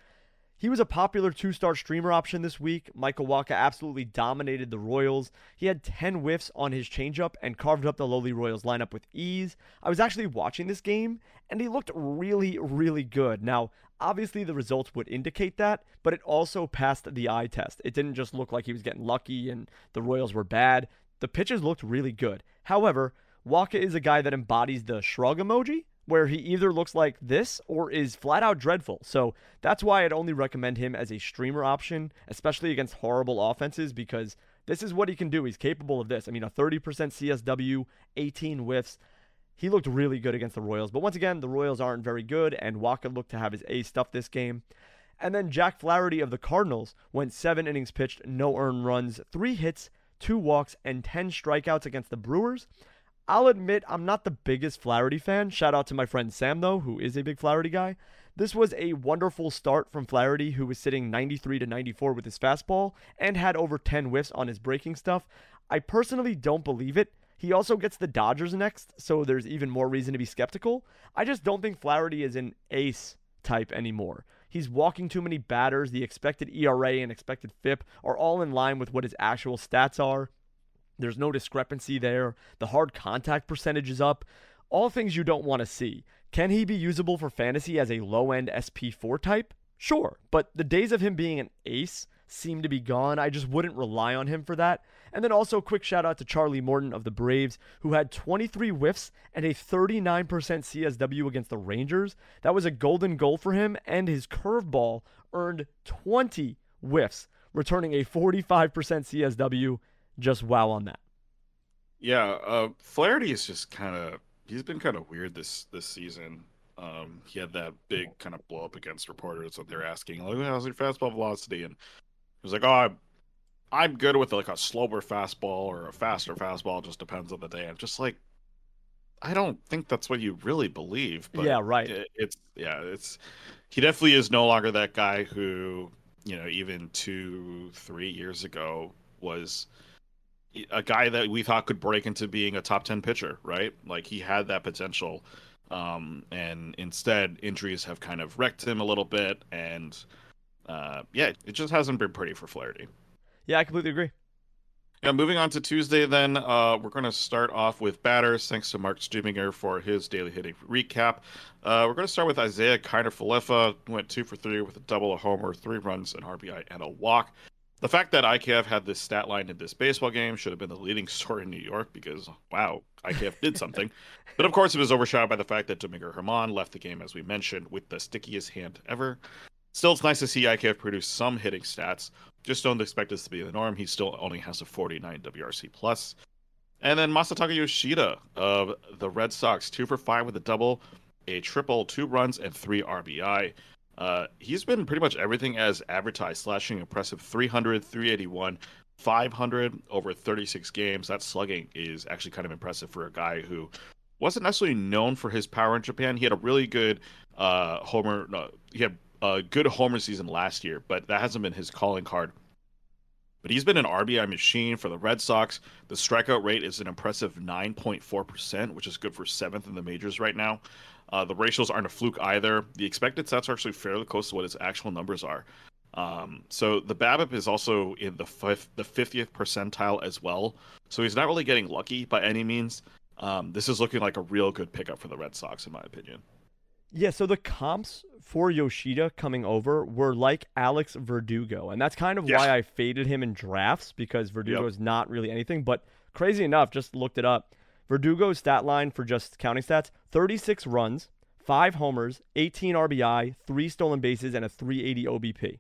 He was a popular two star streamer option this week. Michael Wacha absolutely dominated the Royals. He had 10 whiffs on his changeup and carved up the lowly Royals lineup with ease. I was actually watching this game and he looked really, really good. Now, obviously, the results would indicate that, but it also passed the eye test. It didn't just look like he was getting lucky and the Royals were bad. The pitches looked really good. However, Wacha is a guy that embodies the shrug emoji where he either looks like this or is flat out dreadful. So that's why I'd only recommend him as a streamer option, especially against horrible offenses, because this is what he can do. He's capable of this. I mean, a 30% CSW, 18 whiffs. He looked really good against the Royals. But once again, the Royals aren't very good, and Wacha looked to have his A stuff this game. And then Jack Flaherty of the Cardinals went seven innings pitched, no earned runs, three hits, two walks, and 10 strikeouts against the Brewers. I'll admit I'm not the biggest Flaherty fan. Shout out to my friend Sam, though, who is a big Flaherty guy. This was a wonderful start from Flaherty, who was sitting 93 to 94 with his fastball and had over 10 whiffs on his breaking stuff. I personally don't believe it. He also gets the Dodgers next, so there's even more reason to be skeptical. I just don't think Flaherty is an ace type anymore. He's walking too many batters. The expected ERA and expected FIP are all in line with what his actual stats are. There's no discrepancy there. The hard contact percentage is up. All things you don't want to see. Can he be usable for fantasy as a low end SP4 type? Sure, but the days of him being an ace seem to be gone. I just wouldn't rely on him for that. And then also, quick shout out to Charlie Morton of the Braves, who had 23 whiffs and a 39% CSW against the Rangers. That was a golden goal for him, and his curveball earned 20 whiffs, returning a 45% CSW just wow on that. Yeah, uh, Flaherty is just kind of he's been kind of weird this this season. Um, he had that big kind of blow up against reporters that they're asking like, "How's your fastball velocity?" And was like, "Oh, I'm, I'm good with like a slower fastball or a faster fastball. It just depends on the day." I'm just like, I don't think that's what you really believe. But yeah, right. It, it's yeah, it's he definitely is no longer that guy who you know even two three years ago was a guy that we thought could break into being a top 10 pitcher, right? Like he had that potential. Um, and instead, injuries have kind of wrecked him a little bit. And uh, yeah, it just hasn't been pretty for Flaherty. Yeah, I completely agree. Yeah, moving on to Tuesday, then uh, we're going to start off with batters. Thanks to Mark Stubinger for his daily hitting recap. Uh, we're going to start with Isiah Kiner Falefa. Went two for three with a double, a homer, three runs, an RBI, and a walk. The fact that IKF had this stat line in this baseball game should have been the leading story in New York because, wow, IKF did something. but of course, it was overshadowed by the fact that Domingo Germán left the game, as we mentioned, with the stickiest hand ever. Still, it's nice to see IKF produce some hitting stats. Just don't expect this to be the norm. He still only has a 49 WRC plus. And then Masataka Yoshida of the Red Sox, two for five with a double, a triple, two runs, and three RBI. Uh, he's been pretty much everything as advertised, slashing impressive 300, 381, 500 over 36 games. That slugging is actually kind of impressive for a guy who wasn't necessarily known for his power in Japan. He had a really good uh, homer. No, he had a good homer season last year, but that hasn't been his calling card. But he's been an RBI machine for the Red Sox. The strikeout rate is an impressive 9.4%, which is good for seventh in the majors right now. Uh, the ratios aren't a fluke either. The expected stats are actually fairly close to what his actual numbers are. Um, so the BABIP is also in the fifth, the 50th percentile as well. So he's not really getting lucky by any means. Um, this is looking like a real good pickup for the Red Sox, in my opinion. Yeah, so the comps for Yoshida coming over were like Alex Verdugo, and that's kind of yeah. why I faded him in drafts because Verdugo is not really anything. But crazy enough, just looked it up. Verdugo's stat line for just counting stats 36 runs, 5 homers, 18 RBI, 3 stolen bases, and a 380 OBP.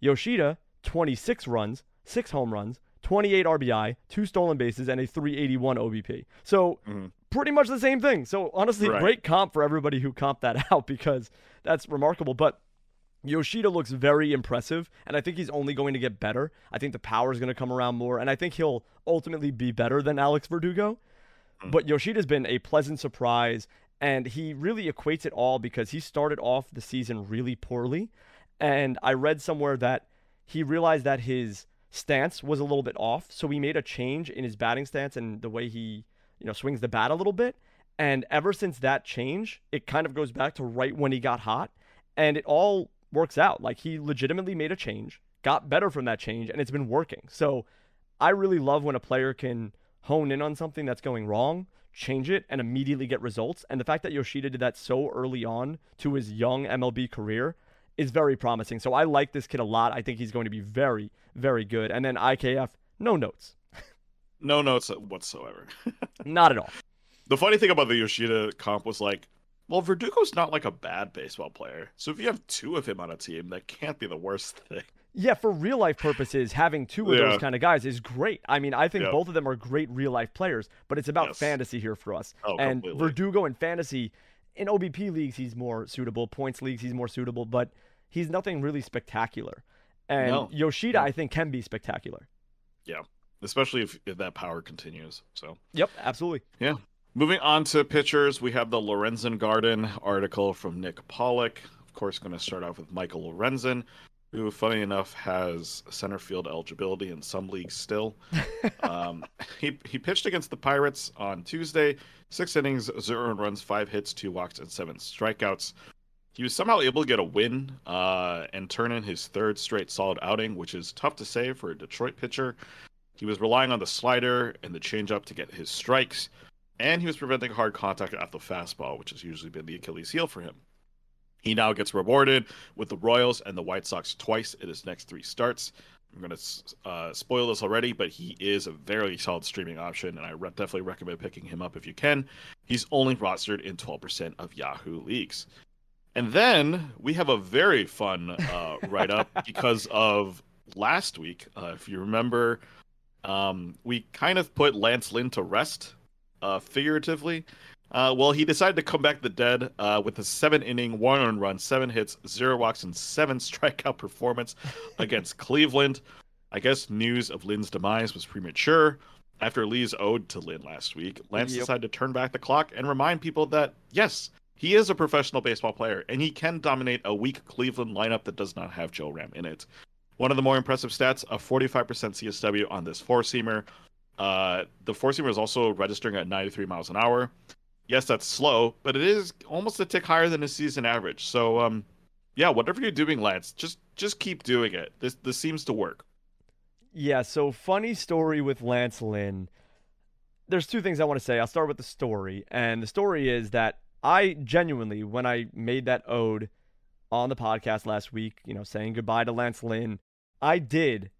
Yoshida, 26 runs, 6 home runs, 28 RBI, 2 stolen bases, and a 381 OBP. So mm-hmm. pretty much the same thing. So honestly, right. great comp for everybody who comped that out because that's remarkable. But Yoshida looks very impressive, and I think he's only going to get better. I think the power is going to come around more, and I think he'll ultimately be better than Alex Verdugo. Mm. But Yoshida's been a pleasant surprise, and he really equates it all because he started off the season really poorly. And I read somewhere that he realized that his stance was a little bit off, so he made a change in his batting stance and the way he, you know, swings the bat a little bit. And ever since that change, it kind of goes back to right when he got hot, and it all works out. Like he legitimately made a change, got better from that change, and it's been working. So I really love when a player can hone in on something that's going wrong, change it, and immediately get results. And the fact that Yoshida did that so early on to his young MLB career is very promising. So I like this kid a lot. I think he's going to be very, very good. And then IKF, no notes. no notes whatsoever. Not at all. The funny thing about the Yoshida comp was like well, Verdugo's not like a bad baseball player. So if you have two of him on a team, that can't be the worst thing. Yeah, for real life purposes, having two of yeah. those kind of guys is great. I mean, I think yeah. both of them are great real life players, but it's about yes. fantasy here for us. Oh, and completely. Verdugo in fantasy, in OBP leagues, he's more suitable. Points leagues, he's more suitable, but he's nothing really spectacular. And no. Yoshida, I think, can be spectacular. Yeah, especially if, if that power continues. So. Yep, absolutely. Yeah. Moving on to pitchers, we have the Lorenzen Garden article from Nick Pollack. Of course, going to start off with Michael Lorenzen, who, funny enough, has center field eligibility in some leagues still. um, he he pitched against the Pirates on Tuesday, six innings, zero runs, five hits, two walks, and seven strikeouts. He was somehow able to get a win uh, and turn in his third straight solid outing, which is tough to say for a Detroit pitcher. He was relying on the slider and the changeup to get his strikes and he was preventing hard contact at the fastball, which has usually been the Achilles heel for him. He now gets rewarded with the Royals and the White Sox twice in his next three starts. I'm going to uh, spoil this already, but he is a very solid streaming option, and I re- definitely recommend picking him up if you can. He's only rostered in 12% of Yahoo leagues. And then we have a very fun uh, write up because of last week. Uh, if you remember, um, we kind of put Lance Lynn to rest uh, figuratively. Uh, well, he decided to come back the dead uh, with a seven inning, one earned run, seven hits, zero walks, and seven strikeout performance against Cleveland. I guess news of Lynn's demise was premature. After Lee's ode to Lynn last week, Lance yep. decided to turn back the clock and remind people that, yes, he is a professional baseball player and he can dominate a weak Cleveland lineup that does not have Joe Ram in it. One of the more impressive stats a 45% CSW on this four seamer, uh, the four seamer is also registering at 93 miles an hour. Yes, that's slow, but it is almost a tick higher than a season average. So, um, yeah, whatever you're doing, Lance, just just keep doing it. This this seems to work. Yeah. So, funny story with Lance Lynn. There's two things I want to say. I'll start with the story, and the story is that I genuinely, when I made that ode on the podcast last week, you know, saying goodbye to Lance Lynn, I did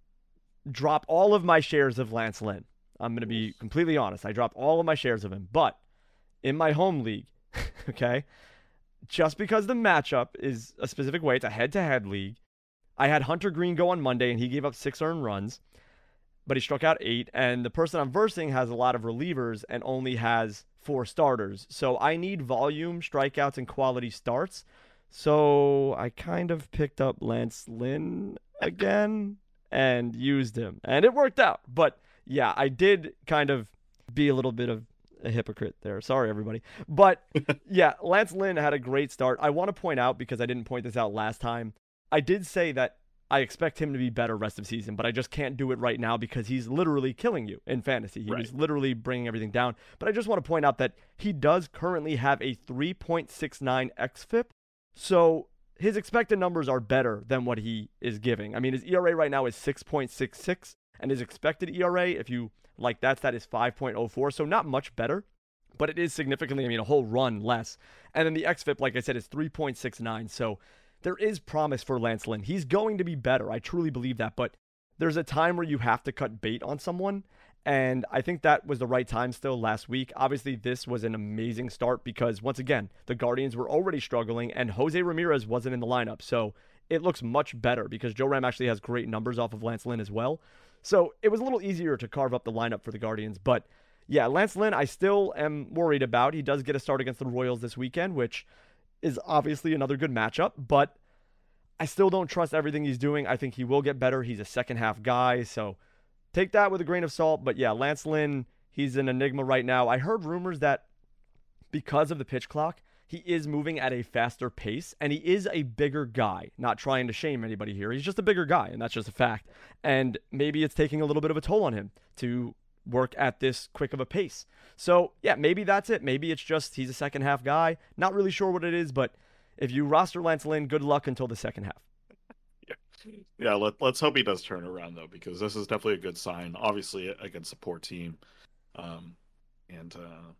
drop all of my shares of Lance Lynn. I'm going to be completely honest. I dropped all of my shares of him. But in my home league, okay, just because the matchup is a specific way, it's a head to head league. I had Hunter Greene go on Monday and he gave up six earned runs, but he struck out eight. And the person I'm versing has a lot of relievers and only has four starters. So I need volume, strikeouts, and quality starts. So I kind of picked up Lance Lynn again and used him. And it worked out. But yeah, I did kind of be a little bit of a hypocrite there. Sorry, everybody. But yeah, Lance Lynn had a great start. I want to point out, because I didn't point this out last time, I did say that I expect him to be better rest of season, but I just can't do it right now because he's literally killing you in fantasy. He's right. literally bringing everything down. But I just want to point out that he does currently have a 3.69 xFIP. So his expected numbers are better than what he is giving. I mean, his ERA right now is 6.66 and his expected ERA, if you like that that is 5.04, so not much better, but it is significantly, I mean, a whole run less. And then the XFIP, like I said, is 3.69, so there is promise for Lance Lynn. He's going to be better. I truly believe that, but there's a time where you have to cut bait on someone. And I think that was the right time still last week. Obviously, this was an amazing start because, once again, the Guardians were already struggling and Jose Ramirez wasn't in the lineup. So it looks much better because Joe Ram actually has great numbers off of Lance Lynn as well. So it was a little easier to carve up the lineup for the Guardians. But yeah, Lance Lynn, I still am worried about. He does get a start against the Royals this weekend, which is obviously another good matchup. But I still don't trust everything he's doing. I think he will get better. He's a second half guy, so take that with a grain of salt. But yeah, Lance Lynn, he's an enigma right now. I heard rumors that because of the pitch clock, he is moving at a faster pace and he is a bigger guy. Not trying to shame anybody here. He's just a bigger guy, and that's just a fact. And maybe it's taking a little bit of a toll on him to work at this quick of a pace. So, yeah, maybe that's it. Maybe it's just he's a second half guy. Not really sure what it is, but if you roster Lance Lynn, good luck until the second half. Yeah, yeah. Let, let's hope he does turn around though, because this is definitely a good sign. Obviously, against a poor team, um, and uh,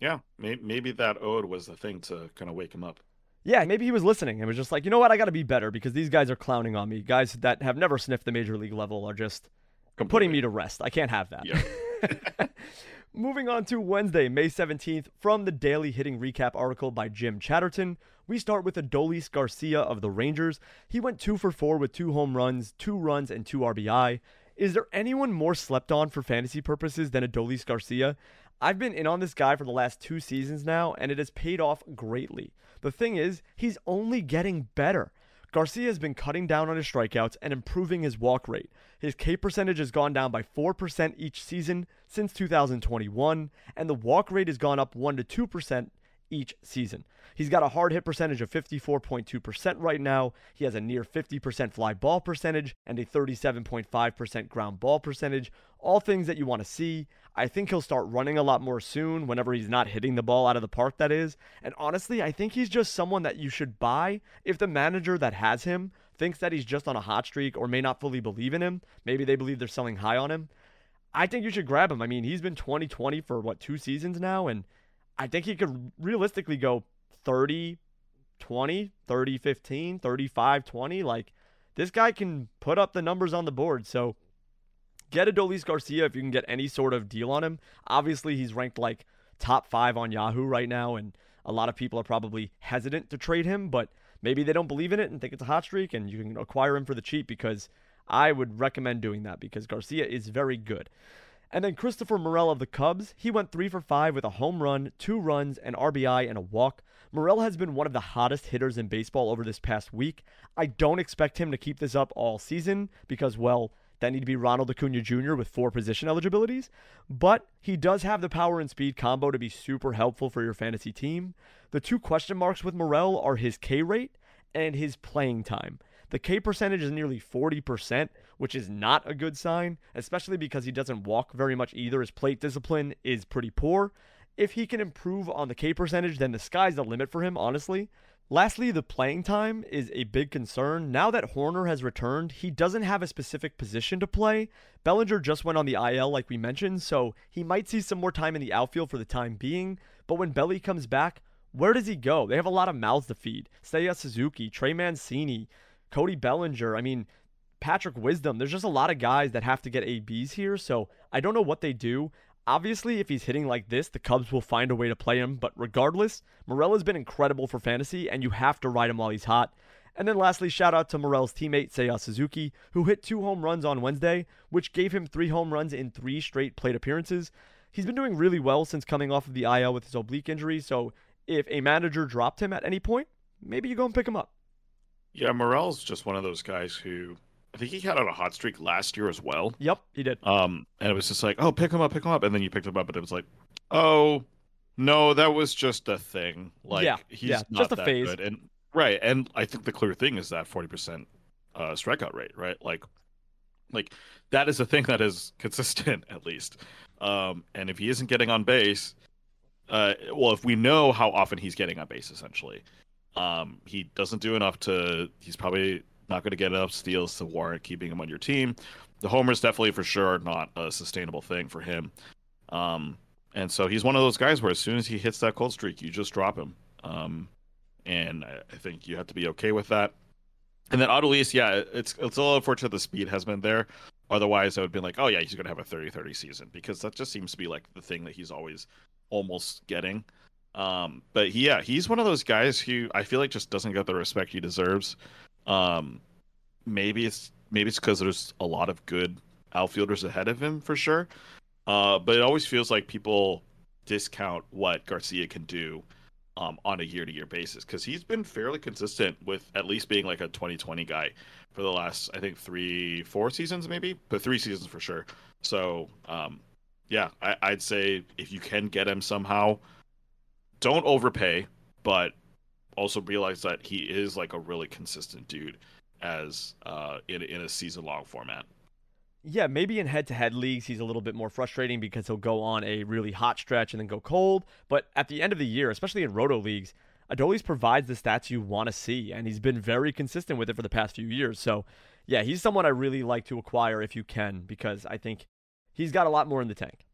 yeah, maybe, maybe that ode was the thing to kind of wake him up. Yeah, maybe he was listening and was just like, you know what, I got to be better because these guys are clowning on me. Guys that have never sniffed the major league level are just Completely. putting me to rest. I can't have that. Yeah. Moving on to Wednesday, May 17th, from the Daily Hitting Recap article by Jim Chatterton, we start with Adolis Garcia of the Rangers. He went two for four with two home runs, two runs, and two RBI. Is there anyone more slept on for fantasy purposes than Adolis Garcia? I've been in on this guy for the last two seasons now, and it has paid off greatly. The thing is, he's only getting better. Garcia has been cutting down on his strikeouts and improving his walk rate. His K percentage has gone down by 4% each season since 2021, and the walk rate has gone up 1 to 2% each season. He's got a hard hit percentage of 54.2% right now. He has a near 50% fly ball percentage and a 37.5% ground ball percentage. All things that you want to see. I think he'll start running a lot more soon whenever he's not hitting the ball out of the park, that is. And honestly, I think he's just someone that you should buy if the manager that has him thinks that he's just on a hot streak or may not fully believe in him. Maybe they believe they're selling high on him. I think you should grab him. I mean, he's been 2020 for what, two seasons now? And I think he could realistically go 30 20, 30 15, 35 20. Like, this guy can put up the numbers on the board. So, get Adolis Garcia if you can get any sort of deal on him. Obviously, he's ranked like top five on Yahoo right now, and a lot of people are probably hesitant to trade him, but maybe they don't believe in it and think it's a hot streak, and you can acquire him for the cheap because I would recommend doing that because Garcia is very good. And then Christopher Morel of the Cubs, he went three for five with a home run, two runs, an RBI, and a walk. Morel has been one of the hottest hitters in baseball over this past week. I don't expect him to keep this up all season because, well, that need to be Ronald Acuna Jr. with four position eligibilities, but he does have the power and speed combo to be super helpful for your fantasy team. The two question marks with Morel are his K rate and his playing time. The K percentage is nearly 40%, which is not a good sign, especially because he doesn't walk very much either. His plate discipline is pretty poor. If he can improve on the K percentage, then the sky's the limit for him, honestly. Lastly, the playing time is a big concern. Now that Hoerner has returned, he doesn't have a specific position to play. Bellinger just went on the IL, like we mentioned, so he might see some more time in the outfield for the time being. But when Belly comes back, where does he go? They have a lot of mouths to feed. Seiya Suzuki, Trey Mancini, Cody Bellinger. I mean, Patrick Wisdom. There's just a lot of guys that have to get ABs here, so I don't know what they do. Obviously, if he's hitting like this, the Cubs will find a way to play him. But regardless, Morel has been incredible for fantasy, and you have to ride him while he's hot. And then lastly, shout out to Morel's teammate, Seiya Suzuki, who hit two home runs on Wednesday, which gave him three home runs in three straight plate appearances. He's been doing really well since coming off of the IL with his oblique injury, so if a manager dropped him at any point, maybe you go and pick him up. Yeah, Morel's just one of those guys who I think he had on a hot streak last year as well. Yep, he did. Um, and it was just like, oh, pick him up, pick him up, and then you picked him up, and it was like, oh, no, that was just a thing. Like, yeah, he's yeah, not just a that phase. good. And right, and I think the clear thing is that forty percent uh, strikeout rate, right? Like, like that is a thing that is consistent at least. Um, and if he isn't getting on base, uh, well, if we know how often he's getting on base, essentially, um, he doesn't do enough to. He's probably not going to get enough steals to warrant keeping him on your team. The homers definitely for sure are not a sustainable thing for him. Um, and so he's one of those guys where as soon as he hits that cold streak, you just drop him. Um, and I think you have to be okay with that. And then Adolis, yeah, it's it's a little unfortunate the speed has been there. Otherwise, I would be like, oh yeah, he's going to have a 30-30 season because that just seems to be like the thing that he's always almost getting. Um, but yeah, he's one of those guys who I feel like just doesn't get the respect he deserves. Um, maybe it's maybe it's because there's a lot of good outfielders ahead of him for sure. Uh, but it always feels like people discount what Garcia can do um, on a year-to-year basis because he's been fairly consistent with at least being like a 2020 guy for the last I think three, four seasons maybe, but three seasons for sure. So um, yeah, I, I'd say if you can get him somehow, don't overpay, but also realize that he is like a really consistent dude as uh, in in a season long format. Yeah, maybe in head to head leagues, he's a little bit more frustrating because he'll go on a really hot stretch and then go cold. But at the end of the year, especially in roto leagues, Adolis provides the stats you want to see, and he's been very consistent with it for the past few years. So, yeah, he's someone I really like to acquire if you can because I think he's got a lot more in the tank.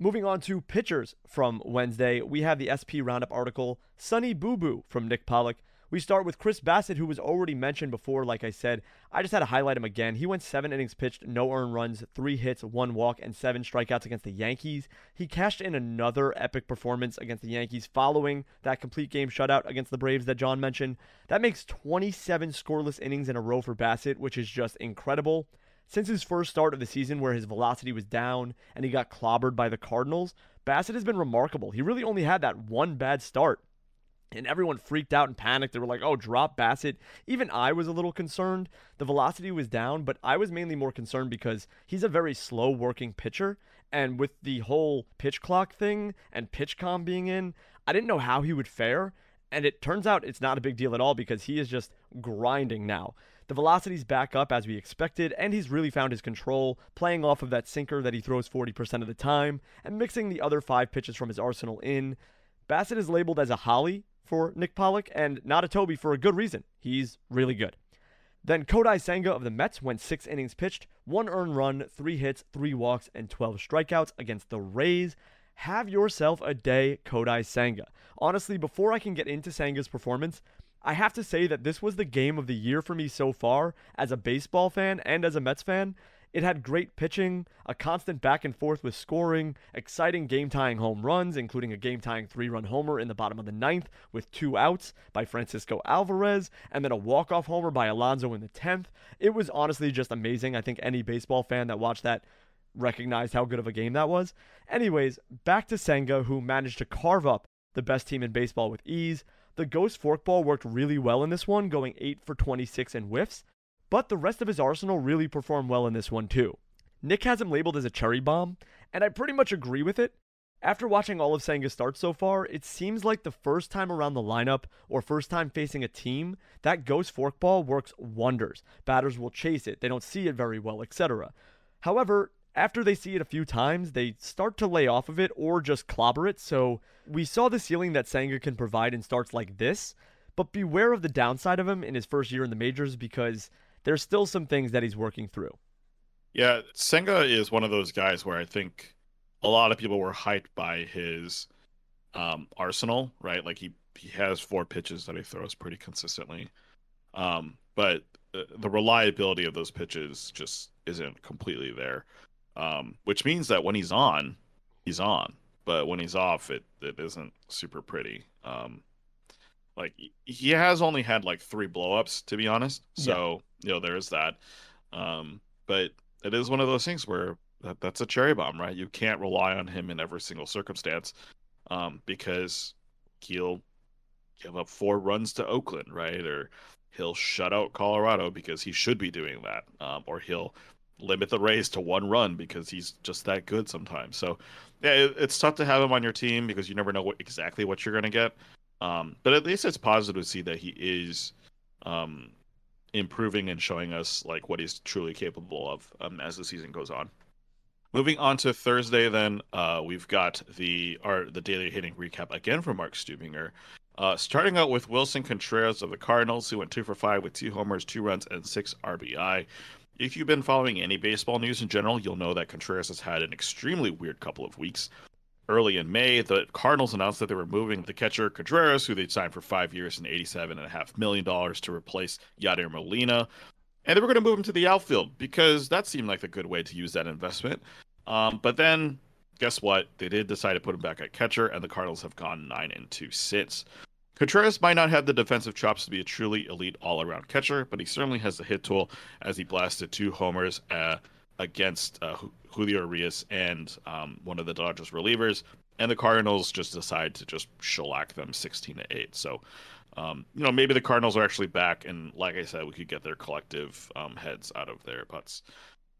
Moving on to pitchers from Wednesday, we have the SP Roundup article, Sunny Boo Boo from Nick Pollack. We start with Chris Bassitt, who was already mentioned before. Like I said, I just had to highlight him again. He went seven innings pitched, no earned runs, three hits, one walk, and seven strikeouts against the Yankees. He cashed in another epic performance against the Yankees following that complete game shutout against the Braves that John mentioned. That makes 27 scoreless innings in a row for Bassitt, which is just incredible. Since his first start of the season, where his velocity was down and he got clobbered by the Cardinals, Bassitt has been remarkable. He really only had that one bad start. And everyone freaked out and panicked. They were like, oh, drop Bassitt. Even I was a little concerned. The velocity was down, but I was mainly more concerned because he's a very slow working pitcher. And with the whole pitch clock thing and pitch com being in, I didn't know how he would fare. And it turns out it's not a big deal at all because he is just grinding now. The velocity's back up as we expected, and he's really found his control, playing off of that sinker that he throws 40% of the time, and mixing the other five pitches from his arsenal in. Bassitt is labeled as a Holly for Nick Pollack, and not a Toby for a good reason. He's really good. Then Kodai Senga of the Mets went six innings pitched, one earned run, three hits, three walks, and 12 strikeouts against the Rays. Have yourself a day, Kodai Senga. Honestly, before I can get into Senga's performance, I have to say that this was the game of the year for me so far as a baseball fan and as a Mets fan. It had great pitching, a constant back and forth with scoring, exciting game tying home runs, including a game tying three run homer in the bottom of the ninth with two outs by Francisco Alvarez, and then a walk off homer by Alonso in the 10th. It was honestly just amazing. I think any baseball fan that watched that recognized how good of a game that was. Anyways, back to Senga, who managed to carve up the best team in baseball with ease. The ghost forkball worked really well in this one, going 8 for 26 in whiffs, but the rest of his arsenal really performed well in this one too. Nick has him labeled as a cherry bomb, and I pretty much agree with it. After watching all of Senga's starts so far, it seems like the first time around the lineup or first time facing a team, that ghost forkball works wonders. Batters will chase it, they don't see it very well, etc. However, after they see it a few times, they start to lay off of it or just clobber it. So we saw the ceiling that Senga can provide in starts like this, but beware of the downside of him in his first year in the majors because there's still some things that he's working through. Yeah, Senga is one of those guys where I think a lot of people were hyped by his um, arsenal, right? Like he he has four pitches that he throws pretty consistently, um, but the, the reliability of those pitches just isn't completely there um, which means that when he's on, he's on, but when he's off, it it isn't super pretty. Um, like he has only had like three blowups to be honest, so yeah. you know there's that. Um, but it is one of those things where that, that's a cherry bomb, right? You can't rely on him in every single circumstance, um, because he'll give up four runs to Oakland, right? Or he'll shut out Colorado because he should be doing that, um, or he'll limit the Rays to one run because he's just that good sometimes. So yeah, it, it's tough to have him on your team because you never know what exactly what you're gonna get. Um, but at least it's positive to see that he is um, improving and showing us like what he's truly capable of um, as the season goes on. Moving on to Thursday, then uh, we've got the our the daily hitting recap again from Mark Stubinger. Uh, starting out with Willson Contreras of the Cardinals, who went two for five with two homers, two runs, and six RBI. If you've been following any baseball news in general, you'll know that Contreras has had an extremely weird couple of weeks. Early in May, the Cardinals announced that they were moving the catcher Contreras, who they'd signed for five years and $87.5 million to replace Yadier Molina. And they were going to move him to the outfield because that seemed like a good way to use that investment. Um, but then, guess what? They did decide to put him back at catcher, and the Cardinals have gone 9 and 2 since. Contreras might not have the defensive chops to be a truly elite all around catcher, but he certainly has the hit tool as he blasted two homers uh, against uh, Julio Urias and um, one of the Dodgers relievers, and the Cardinals just decide to just shellac them 16 to 8. So, um, you know, maybe the Cardinals are actually back, and like I said, we could get their collective um, heads out of their butts.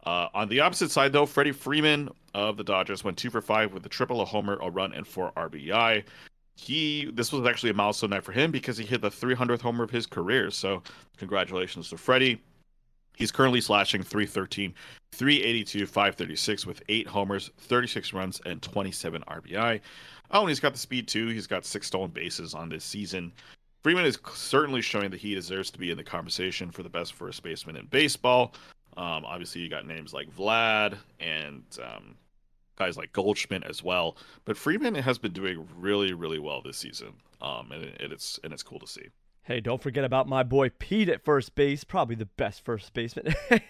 Uh, on the opposite side, though, Freddie Freeman of the Dodgers went two for five with a triple, a homer, a run, and four RBI. He this was actually a milestone night for him because he hit the 300th homer of his career. So, congratulations to Freddie. He's currently slashing 313, 382, 536 with eight homers, 36 runs, and 27 RBI. Oh, and he's got the speed too. He's got six stolen bases on this season. Freeman is certainly showing that he deserves to be in the conversation for the best first baseman in baseball. Um, obviously, you got names like Vlad and um, guys like Goldschmidt as well. But Freeman has been doing really, really well this season, um, and, and it's and it's cool to see. Hey, don't forget about my boy Pete at first base, probably the best first baseman.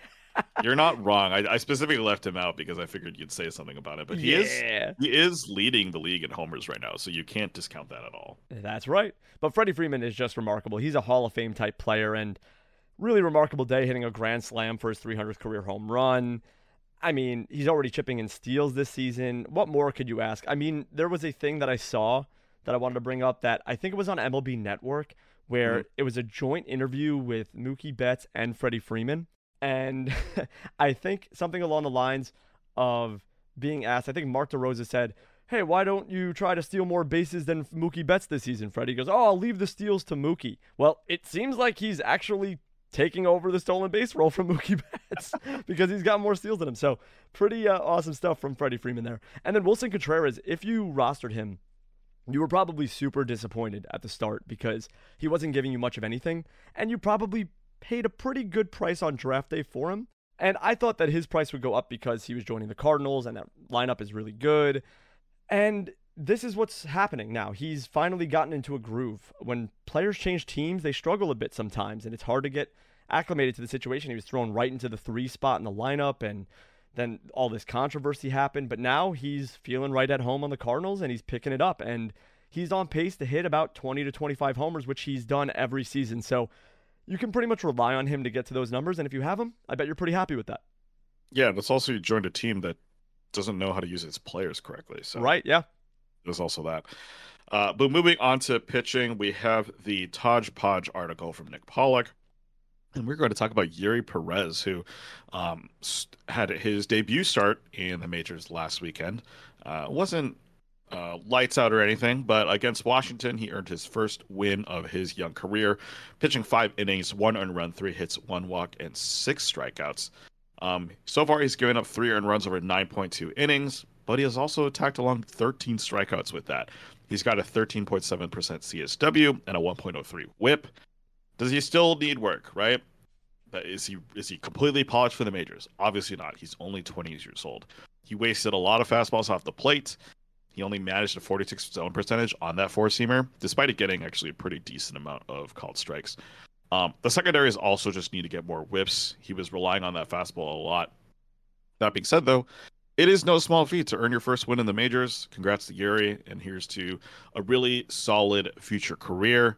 You're not wrong. I, I, specifically left him out because I figured you'd say something about it. But he yeah. is he is leading the league in homers right now, so you can't discount that at all. That's right. But Freddie Freeman is just remarkable. He's a Hall of Fame type player and really remarkable day hitting a grand slam for his 300th career home run. I mean, he's already chipping in steals this season. What more could you ask? I mean, there was a thing that I saw that I wanted to bring up that I think it was on MLB Network where mm-hmm. it was a joint interview with Mookie Betts and Freddie Freeman. And I think something along the lines of being asked, I think Mark DeRosa said, Hey, why don't you try to steal more bases than Mookie Betts this season, Freddie? goes, Oh, I'll leave the steals to Mookie. Well, it seems like he's actually taking over the stolen base role from Mookie Betts because he's got more steals than him. So, pretty uh, awesome stuff from Freddie Freeman there. And then Willson Contreras, if you rostered him you were probably super disappointed at the start because he wasn't giving you much of anything, and you probably paid a pretty good price on draft day for him. And I thought that his price would go up because he was joining the Cardinals and that lineup is really good. And this is what's happening now. He's finally gotten into a groove. When players change teams, they struggle a bit sometimes, and it's hard to get acclimated to the situation. He was thrown right into the three spot in the lineup, and then all this controversy happened, but now he's feeling right at home on the Cardinals and he's picking it up and he's on pace to hit about 20 to 25 homers, which he's done every season. So you can pretty much rely on him to get to those numbers. And if you have him, I bet you're pretty happy with that. Yeah, that's also you joined a team that doesn't know how to use its players correctly. So right, yeah, there's also that. Uh, but moving on to pitching, we have the Taj Podge article from Nick Pollack. And we're going to talk about Eury Perez, who um, had his debut start in the majors last weekend. Uh, wasn't uh, lights out or anything, but against Washington, he earned his first win of his young career, pitching five innings, one earned run, three hits, one walk, and six strikeouts. Um, so far, he's given up three earned runs over 9.2 innings, but he has also attacked along 13 strikeouts with that. He's got a 13.7% CSW and a 1.03 whip. Does he still need work, right? But is he is he completely polished for the majors? Obviously not. He's only 20 years old. He wasted a lot of fastballs off the plate. He only managed a 46 zone percentage on that four seamer, despite it getting actually a pretty decent amount of called strikes. Um, the secondaries also just need to get more whiffs. He was relying on that fastball a lot. That being said, though, it is no small feat to earn your first win in the majors. Congrats to Eury, and here's to a really solid future career.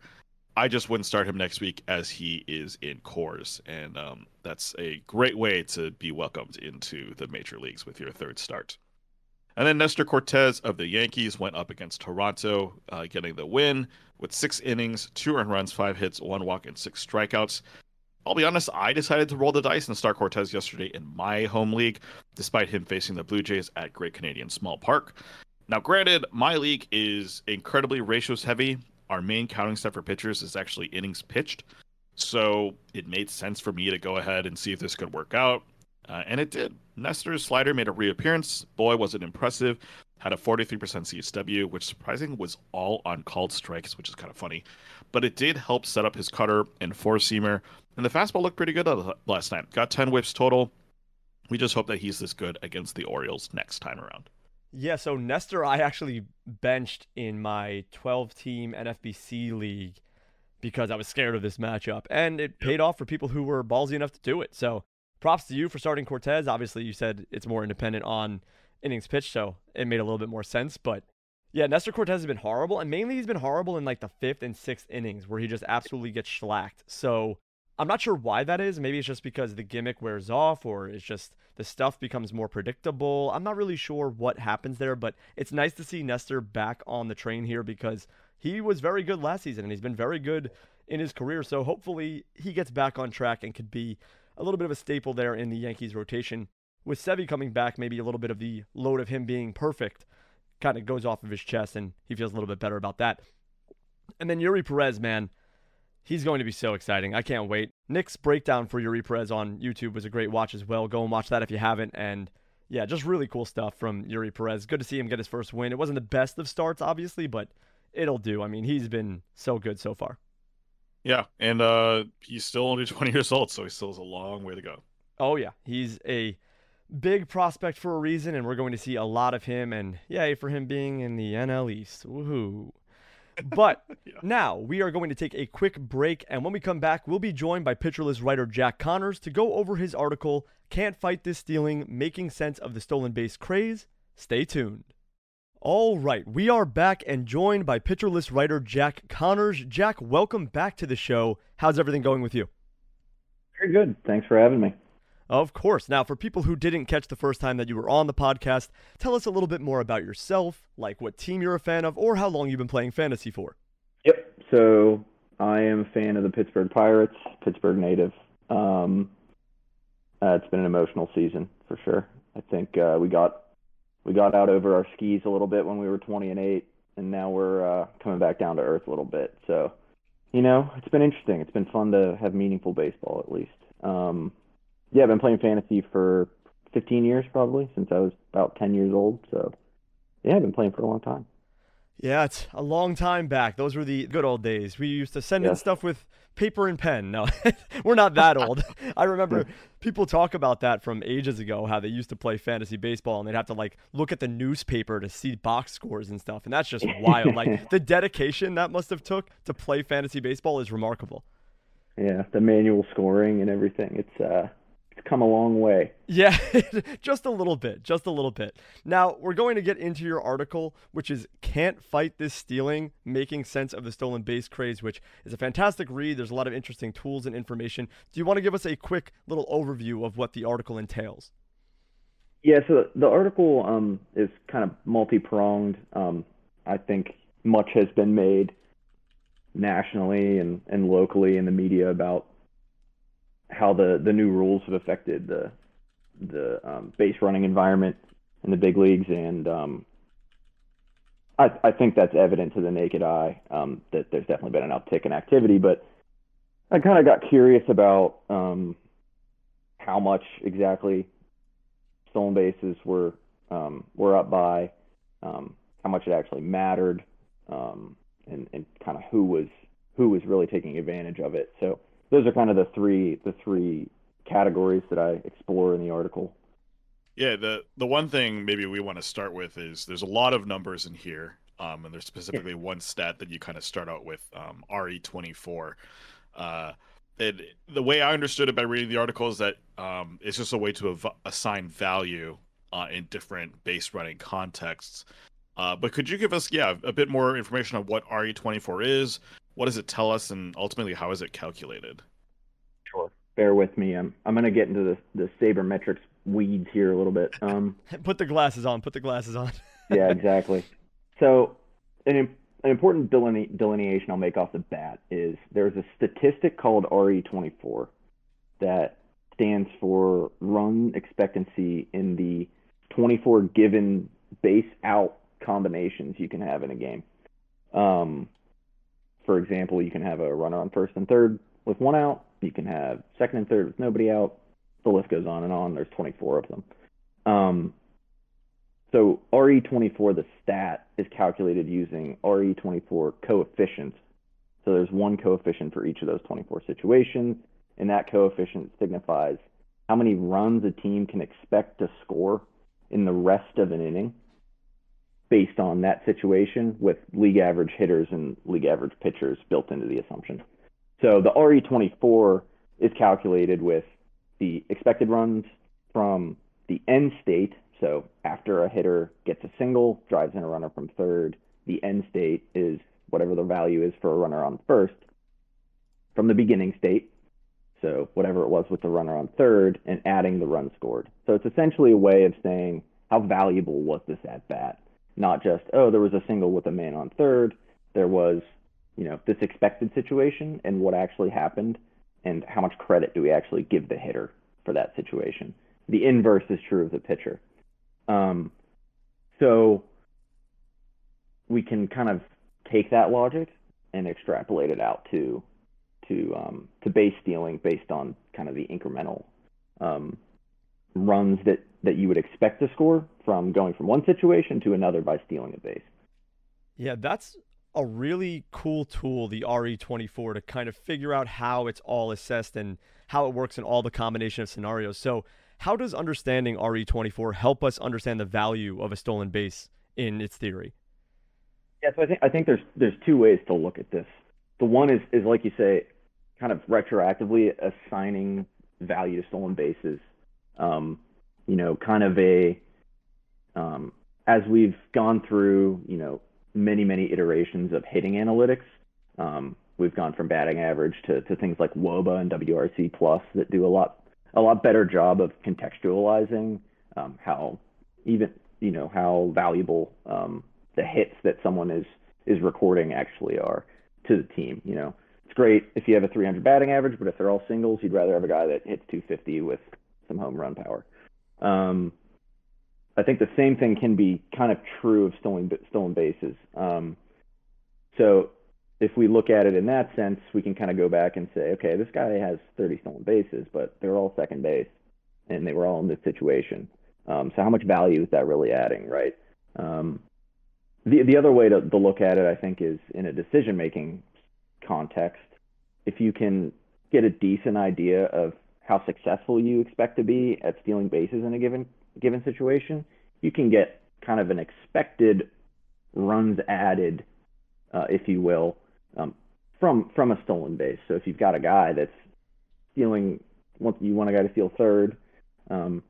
I just wouldn't start him next week as he is in Coors, and um, that's a great way to be welcomed into the major leagues with your third start. And then Nestor Cortes of the Yankees went up against Toronto, uh, getting the win with six innings, two earned runs, five hits, one walk, and six strikeouts. I'll be honest, I decided to roll the dice and start Cortes yesterday in my home league, despite him facing the Blue Jays at Great Canadian Small Park. Now, granted, my league is incredibly ratios heavy, our main counting step for pitchers is actually innings pitched. So it made sense for me to go ahead and see if this could work out. Uh, and it did. Nestor's slider made a reappearance. Boy, was it impressive. Had a 43% CSW, which surprising was all on called strikes, which is kind of funny. But it did help set up his cutter and four seamer. And the fastball looked pretty good last night. Got 10 whiffs total. We just hope that he's this good against the Orioles next time around. Yeah, so Nestor, I actually benched in my 12 team NFBC league because I was scared of this matchup. And it paid off for people who were ballsy enough to do it. So props to you for starting Cortes. Obviously, you said it's more independent on innings pitched, so it made a little bit more sense. But yeah, Nestor Cortes has been horrible. And mainly he's been horrible in like the fifth and sixth innings where he just absolutely gets shellacked. So I'm not sure why that is. Maybe it's just because the gimmick wears off or it's just the stuff becomes more predictable. I'm not really sure what happens there, but it's nice to see Nestor back on the train here because he was very good last season and he's been very good in his career. So hopefully he gets back on track and could be a little bit of a staple there in the Yankees rotation. With Sevy coming back, maybe a little bit of the load of him being perfect kind of goes off of his chest and he feels a little bit better about that. And then Eury Perez, man, he's going to be so exciting. I can't wait. Nick's breakdown for Eury Perez on YouTube was a great watch as well. Go and watch that if you haven't. And yeah, just really cool stuff from Eury Perez. Good to see him get his first win. It wasn't the best of starts, obviously, but it'll do. I mean, he's been so good so far. Yeah, and uh, he's still only 20 years old, so he still has a long way to go. Oh yeah, he's a big prospect for a reason, and we're going to see a lot of him. And yay for him being in the NL East. Woohoo! But yeah. now we are going to take a quick break, and when we come back, we'll be joined by Pitcher List writer Jack Connors to go over his article, Can't Fight This Stealing Making Sense of the Stolen Base Craze. Stay tuned. All right, we are back and joined by Pitcher List writer Jack Connors. Jack, welcome back to the show. How's everything going with you? Very good. Thanks for having me. Of course. Now, for people who didn't catch the first time that you were on the podcast, tell us a little bit more about yourself, like what team you're a fan of, or how long you've been playing fantasy for. Yep. So I am a fan of the Pittsburgh Pirates, Pittsburgh native. Um, uh, it's been an emotional season for sure. I think uh, we got we got out over our skis a little bit when we were 20 and 8, and now we're uh, coming back down to earth a little bit. So, you know, it's been interesting. It's been fun to have meaningful baseball at least. Um, yeah, I've been playing fantasy for 15 years probably since I was about 10 years old. So yeah, I've been playing for a long time. Yeah, it's a long time back. Those were the good old days. We used to send in stuff with paper and pen. No, we're not that old. I remember people talk about that from ages ago, how they used to play fantasy baseball and they'd have to like look at the newspaper to see box scores and stuff. And that's just wild. like the dedication that must have took to play fantasy baseball is remarkable. Yeah, the manual scoring and everything. It's uh come a long way. Yeah, just a little bit, just a little bit. Now, we're going to get into your article, which is Can't Fight This Stealing Making Sense of the Stolen Base Craze, which is a fantastic read. There's a lot of interesting tools and information. Do you want to give us a quick little overview of what the article entails? Yeah, so the article um, is kind of multi pronged. Um, I think much has been made nationally and, and locally in the media about how the the new rules have affected the the um, base running environment in the big leagues, and um, I, I think that's evident to the naked eye um, that there's definitely been an uptick in activity. But I kind of got curious about um, how much exactly stolen bases were um, were up by, um, how much it actually mattered, and, and kind of who was who was really taking advantage of it. So those are kind of the three the three categories that I explore in the article. Yeah, the the one thing maybe we want to start with is there's a lot of numbers in here, um, and there's specifically yeah. one stat that you kind of start out with, um, RE24. Uh, and the way I understood it by reading the article is that um, it's just a way to av- assign value uh, in different base running contexts. Uh, but could you give us, yeah, a bit more information on what RE24 is, what does it tell us, and ultimately how is it calculated? Sure. Bear with me. I'm I'm going to get into the the sabermetrics weeds here a little bit. Um, put the glasses on. Put the glasses on. yeah, exactly. So, an an important deline- delineation I'll make off the bat is there's a statistic called RE24 that stands for run expectancy in the 24 given base out combinations you can have in a game. Um, for example, you can have a runner on first and third with one out. You can have second and third with nobody out. The list goes on and on. There's 24 of them. Um, so RE24, the stat, is calculated using RE24 coefficients. So there's one coefficient for each of those 24 situations, and that coefficient signifies how many runs a team can expect to score in the rest of an inning based on that situation with league average hitters and league average pitchers built into the assumption. So the RE24 is calculated with the expected runs from the end state. So after a hitter gets a single, drives in a runner from third, the end state is whatever the value is for a runner on first from the beginning state. So whatever it was with the runner on third and adding the run scored. So it's essentially a way of saying how valuable was this at bat? Not just, oh, there was a single with a man on third. There was, you know, this expected situation and what actually happened and how much credit do we actually give the hitter for that situation. The inverse is true of the pitcher. Um, so we can kind of take that logic and extrapolate it out to to um, to base stealing based on kind of the incremental um, runs that that you would expect to score from going from one situation to another by stealing a base. Yeah, that's a really cool tool, the RE24, to kind of figure out how it's all assessed and how it works in all the combination of scenarios. So, how does understanding RE24 help us understand the value of a stolen base in its theory? Yeah, so I think I think there's there's two ways to look at this. The one is is like you say, kind of retroactively assigning value to stolen bases. Um, you know, kind of a um, as we've gone through, you know, many many iterations of hitting analytics. Um, we've gone from batting average to, to things like WOBA and WRC plus that do a lot a lot better job of contextualizing um, how even you know how valuable um, the hits that someone is is recording actually are to the team. You know, it's great if you have a 300 batting average, but if they're all singles, you'd rather have a guy that hits 250 with some home run power. Um, I think the same thing can be kind of true of stolen stolen bases. Um, so if we look at it in that sense, we can kind of go back and say, okay, this guy has 30 stolen bases, but they're all second base, and they were all in this situation. Um, so how much value is that really adding, right? Um, the the other way to, to look at it, I think, is in a decision making context. If you can get a decent idea of how successful you expect to be at stealing bases in a given given situation, you can get kind of an expected runs added, uh, if you will, um, from from a stolen base. So if you've got a guy that's stealing, you want a guy to steal third, um,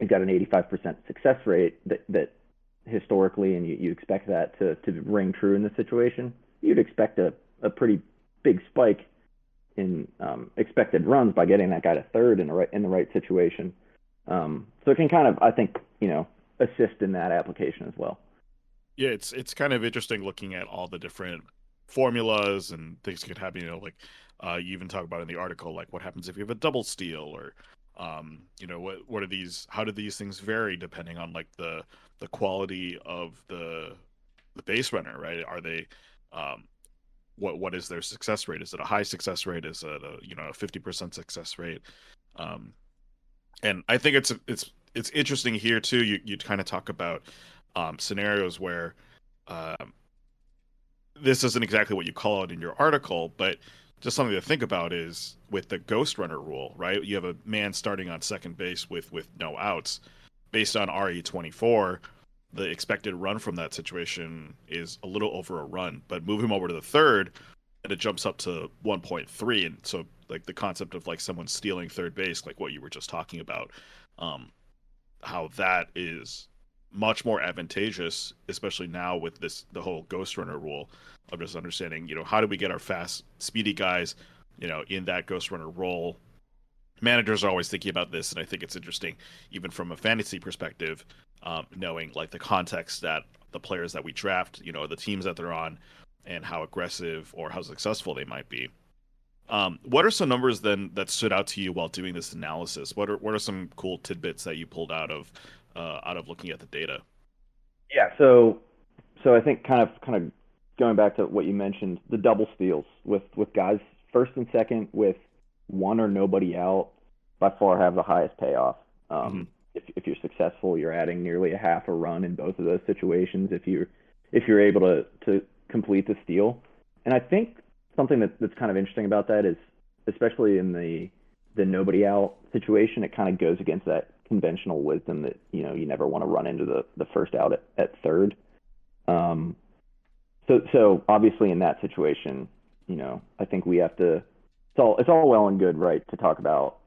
you've got an 85% success rate that that historically, and you, you expect that to, to ring true in this situation, you'd expect a, a pretty big spike in um, expected runs by getting that guy to third in the right in the right situation. Um, so it can kind of, I think, you know, assist in that application as well. Yeah, it's it's kind of interesting looking at all the different formulas and things could happen. You know, like uh, you even talk about in the article, like what happens if you have a double steal, or um, you know, what what are these? How do these things vary depending on like the the quality of the the base runner, right? Are they um, what what is their success rate? Is it a high success rate? Is it a you know a fifty percent success rate? Um, and I think it's it's it's interesting here too. You you kind of talk about um, scenarios where um, this isn't exactly what you call it in your article, but just something to think about is with the ghost runner rule, right? You have a man starting on second base with with no outs based on RE24, the expected run from that situation is a little over a run. But move him over to the third, and it jumps up to 1.3. And so, like the concept of like someone stealing third base, like what you were just talking about, um, how that is much more advantageous, especially now with this the whole ghost runner rule of just understanding, you know, how do we get our fast, speedy guys, you know, in that ghost runner role managers are always thinking about this, and I think it's interesting, even from a fantasy perspective, um, knowing like the context that the players that we draft, you know, the teams that they're on, and how aggressive or how successful they might be. Um, what are some numbers then that stood out to you while doing this analysis? What are what are some cool tidbits that you pulled out of uh, out of looking at the data? Yeah, so so I think kind of kind of going back to what you mentioned, the double steals with with guys first and second with one or nobody out by far have the highest payoff. Um, mm-hmm. If, if you're successful, you're adding nearly a half a run in both of those situations. If you're if you're able to to complete the steal, and I think something that, that's kind of interesting about that is, especially in the the nobody out situation, it kind of goes against that conventional wisdom that you know you never want to run into the the first out at, at third. Um, so so obviously in that situation, you know, I think we have to it's all it's all well and good, right, to talk about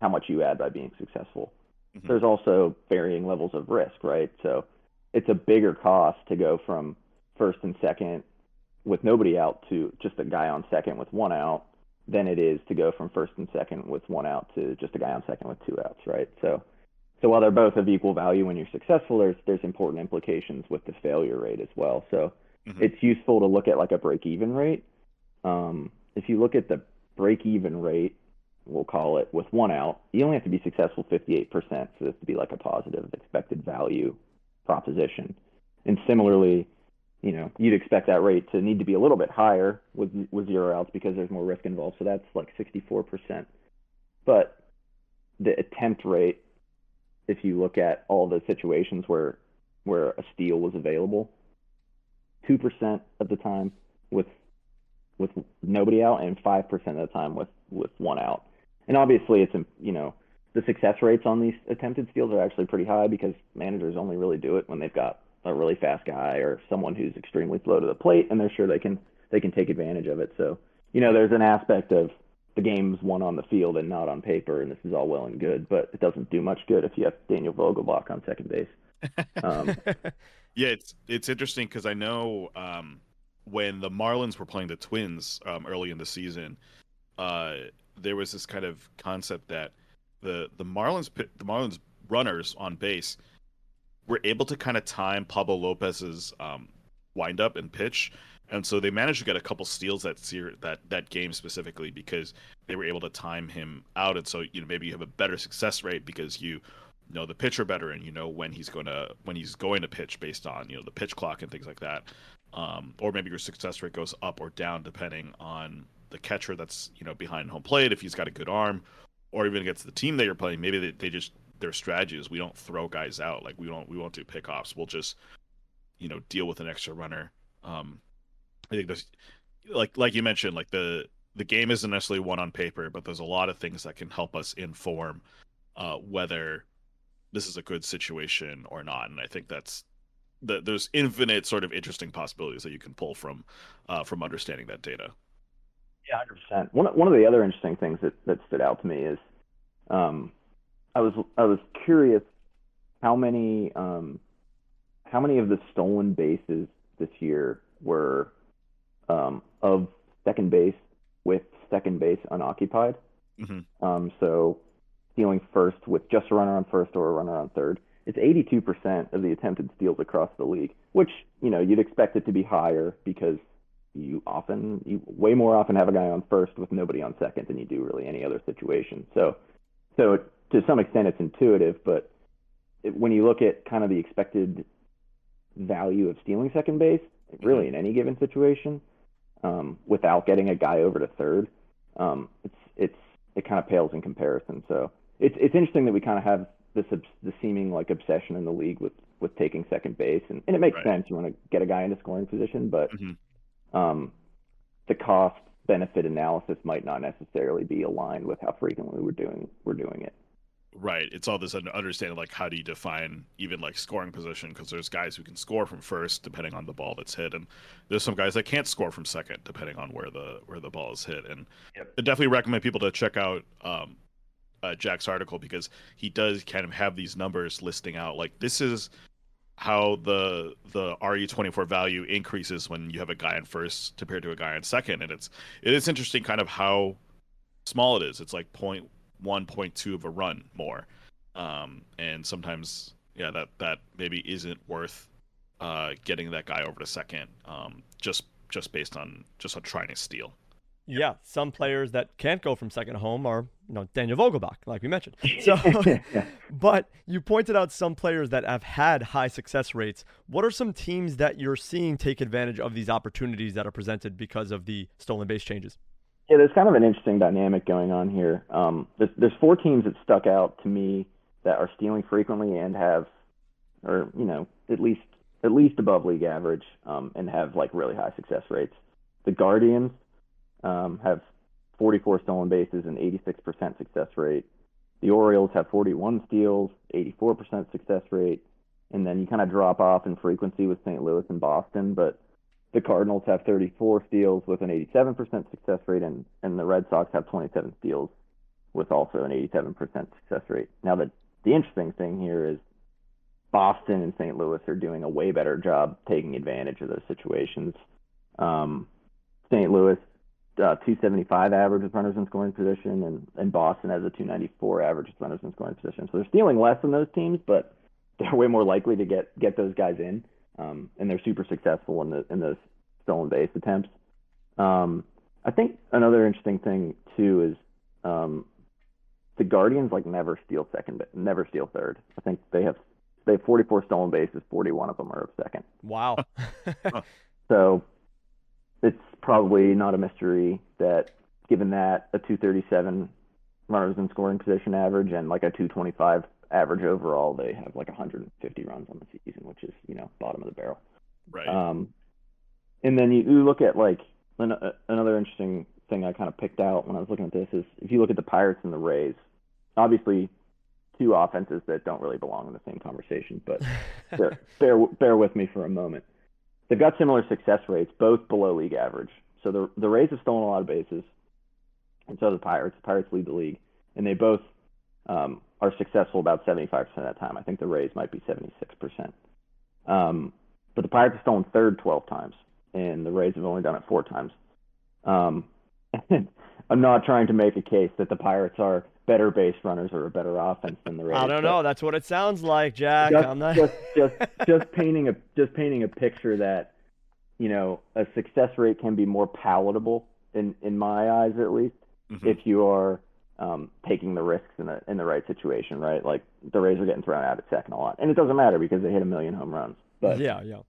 how much you add by being successful. Mm-hmm. There's also varying levels of risk, right? So it's a bigger cost to go from first and second with nobody out to just a guy on second with one out than it is to go from first and second with one out to just a guy on second with two outs, right? So, so while they're both of equal value when you're successful, there's there's important implications with the failure rate as well. So, mm-hmm. it's useful to look at like a break even rate. Um, if you look at the break even rate, we'll call it with one out, you only have to be successful 58% for this to be like a positive expected value proposition. And similarly, you know, you'd expect that rate to need to be a little bit higher with with zero outs because there's more risk involved. So that's like 64%. But the attempt rate, if you look at all the situations where where a steal was available, two percent of the time with with nobody out, and five percent of the time with with one out. And obviously, it's you know the success rates on these attempted steals are actually pretty high because managers only really do it when they've got a really fast guy or someone who's extremely slow to the plate, and they're sure they can they can take advantage of it. So you know, there's an aspect of the game's won on the field and not on paper, and this is all well and good, but it doesn't do much good if you have Daniel Vogelbach on second base. Um, yeah, it's it's interesting because I know um, when the Marlins were playing the Twins um, early in the season, uh, there was this kind of concept that the the Marlins the Marlins runners on base were able to kind of time Pablo Lopez's um, windup and pitch, and so they managed to get a couple steals that that that game specifically because they were able to time him out, and so you know maybe you have a better success rate because you know the pitcher better and you know when he's to when he's going to pitch based on you know the pitch clock and things like that. Um, or maybe your success rate goes up or down depending on the catcher that's you know behind home plate if he's got a good arm, or even against the team that you're playing. Maybe they, they just their strategy is we don't throw guys out like we don't we won't do pickoffs. We'll just you know deal with an extra runner. Um, I think there's like like you mentioned like the the game isn't necessarily one on paper, but there's a lot of things that can help us inform uh, whether this is a good situation or not. And I think that's the, there's infinite sort of interesting possibilities that you can pull from uh, from understanding that data. Yeah, hundred percent. One one of the other interesting things that, that stood out to me is, um, I was I was curious how many um, how many of the stolen bases this year were um, of second base with second base unoccupied. Mm-hmm. Um, so stealing first with just a runner on first or a runner on third. It's 82% of the attempted steals across the league, which you know you'd expect it to be higher because you often you way more often have a guy on first with nobody on second than you do really any other situation. So so to some extent it's intuitive, but it, when you look at kind of the expected value of stealing second base, really in any given situation, um, without getting a guy over to third, um, it's it's it kind of pales in comparison. So it's it's interesting that we kind of have this the seeming like obsession in the league with with taking second base, and, and it makes right. sense. You want to get a guy in a scoring position, but mm-hmm um, the cost benefit analysis might not necessarily be aligned with how frequently we're doing we're doing it. Right. It's all this understanding like how do you define even like scoring position because there's guys who can score from first depending on the ball that's hit and there's some guys that can't score from second depending on where the where the ball is hit and yep. I definitely recommend people to check out um, uh, Jack's article because he does kind of have these numbers listing out like this is how the the RE24 value increases when you have a guy in first compared to a guy in second, and it's it is interesting kind of how small it is. It's like point one, point two of a run more, um, and sometimes yeah, that that maybe isn't worth uh, getting that guy over to second, um, just just based on just on trying to steal. Yeah, some players that can't go from second home are, you know, Daniel Vogelbach, like we mentioned. So, but you pointed out some players that have had high success rates. What are some teams that you're seeing take advantage of these opportunities that are presented because of the stolen base changes? Yeah, there's kind of an interesting dynamic going on here. Um, there's, there's four teams that stuck out to me that are stealing frequently and have, or you know, at least at least above league average, um, and have like really high success rates. The Guardians, um, have 44 stolen bases and 86% success rate. The Orioles have 41 steals, 84% success rate, and then you kind of drop off in frequency with St. Louis and Boston. But the Cardinals have 34 steals with an 87% success rate, and, and the Red Sox have 27 steals with also an 87% success rate. Now, the, the interesting thing here is Boston and St. Louis are doing a way better job taking advantage of those situations. Um, St. Louis uh, 275 average with runners in scoring position, and, and Boston has a 294 average with runners in scoring position. So they're stealing less than those teams, but they're way more likely to get get those guys in, um, and they're super successful in the in those stolen base attempts. Um, I think another interesting thing too is um, the Guardians like never steal second, never steal third. I think they have they have 44 stolen bases, 41 of them are of second. Wow. so it's probably not a mystery that given that a 237 runners in scoring position average and like a 225 average overall, they have like 150 runs on the season, which is you know bottom of the barrel. Right. Um, and then you, you look at like an, uh, another interesting thing I kind of picked out when I was looking at this is if you look at the Pirates and the Rays, obviously two offenses that don't really belong in the same conversation, but bear, bear bear with me for a moment. They've got similar success rates, both below league average. So the the Rays have stolen a lot of bases, and so the Pirates. The Pirates lead the league, and they both um, are successful about 75% of the time. I think the Rays might be 76%. Um, but the Pirates have stolen third 12 times, and the Rays have only done it four times. Um, I'm not trying to make a case that the Pirates are better base runners or a better offense than the Rays. I don't know. That's what it sounds like, Jack. Just, I'm not... just, just, just painting a just painting a picture that you know a success rate can be more palatable in in my eyes at least Mhm. if you are um, taking the risks in the in the right situation, right? Like the Rays are getting thrown out at second a lot, and it doesn't matter because they hit a million home runs. But yeah, yeah.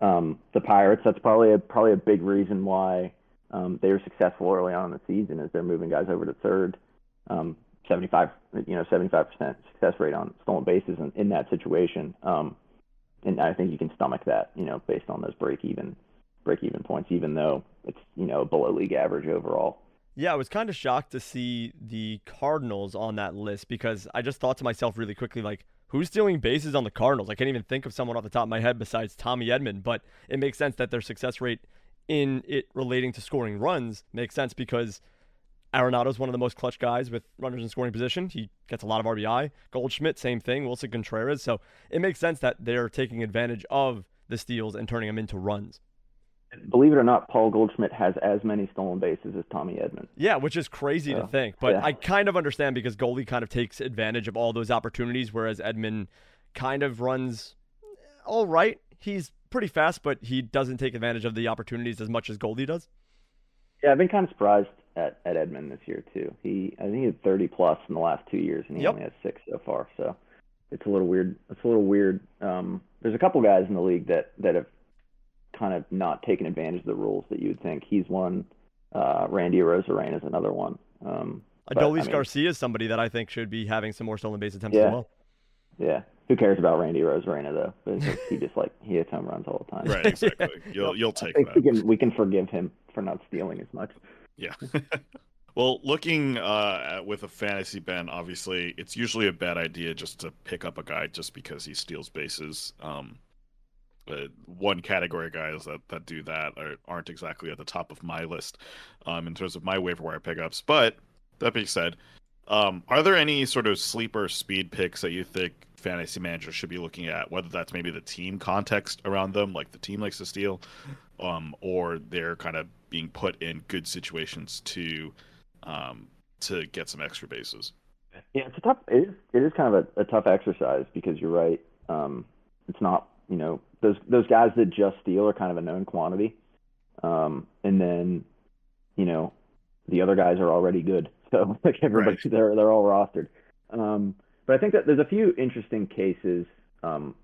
um, the Pirates, that's probably a, probably a big reason why um, they were successful early on in the season, is they're moving guys over to third. Um, 75, you know, 75% success rate on stolen bases in, in that situation. Um, and I think you can stomach that, you know, based on those break even break even points, even though it's you know below league average overall. Yeah, I was kind of shocked to see the Cardinals on that list because I just thought to myself really quickly, like, who's stealing bases on the Cardinals? I can't even think of someone off the top of my head besides Tommy Edman, but it makes sense that their success rate in it relating to scoring runs makes sense because Arenado's one of the most clutch guys with runners in scoring position. He gets a lot of RBI. Goldschmidt, same thing. Willson Contreras. So it makes sense that they're taking advantage of the steals and turning them into runs. Believe it or not, Paul Goldschmidt has as many stolen bases as Tommy Edman. Yeah, which is crazy to think. But Yeah. I kind of understand because Goldie kind of takes advantage of all those opportunities, whereas Edman kind of runs all right. He's pretty fast, but he doesn't take advantage of the opportunities as much as Goldie does. Yeah, I've been kind of surprised at, at Edman this year too. He I think he had 30 plus in the last two years, and he Yep. only has six so far. So it's a little weird. It's a little weird. Um, there's a couple guys in the league that that have kind of not taken advantage of the rules that you would think. He's one. Uh, Randy Arozarena is another one. Um, but, I mean- Garcia is somebody that I think should be having some more stolen base attempts Yeah. as well. yeah. Who cares about Randy Arozarena though? Because he just like he hits home runs all the time. Right, exactly. You'll you'll take think we can we can forgive him for not stealing as much. Yeah. well, looking uh, at, with a fantasy Ben, obviously, it's usually a bad idea just to pick up a guy just because he steals bases. Um, uh, one category of guys that, that do that are, aren't exactly at the top of my list um, in terms of my waiver wire pickups. But that being said, um, are there any sort of sleeper speed picks that you think fantasy managers should be looking at? Whether that's maybe the team context around them, like the team likes to steal, um, or they're kind of being put in good situations to um, to get some extra bases. Yeah, it's a tough. It is. It is kind of a, a tough exercise because you're right. Um, it's not. You know, those those guys that just steal are kind of a known quantity, um, and then, you know, the other guys are already good. So like everybody, Right. they're they're all rostered. Um, but I think that there's a few interesting cases um,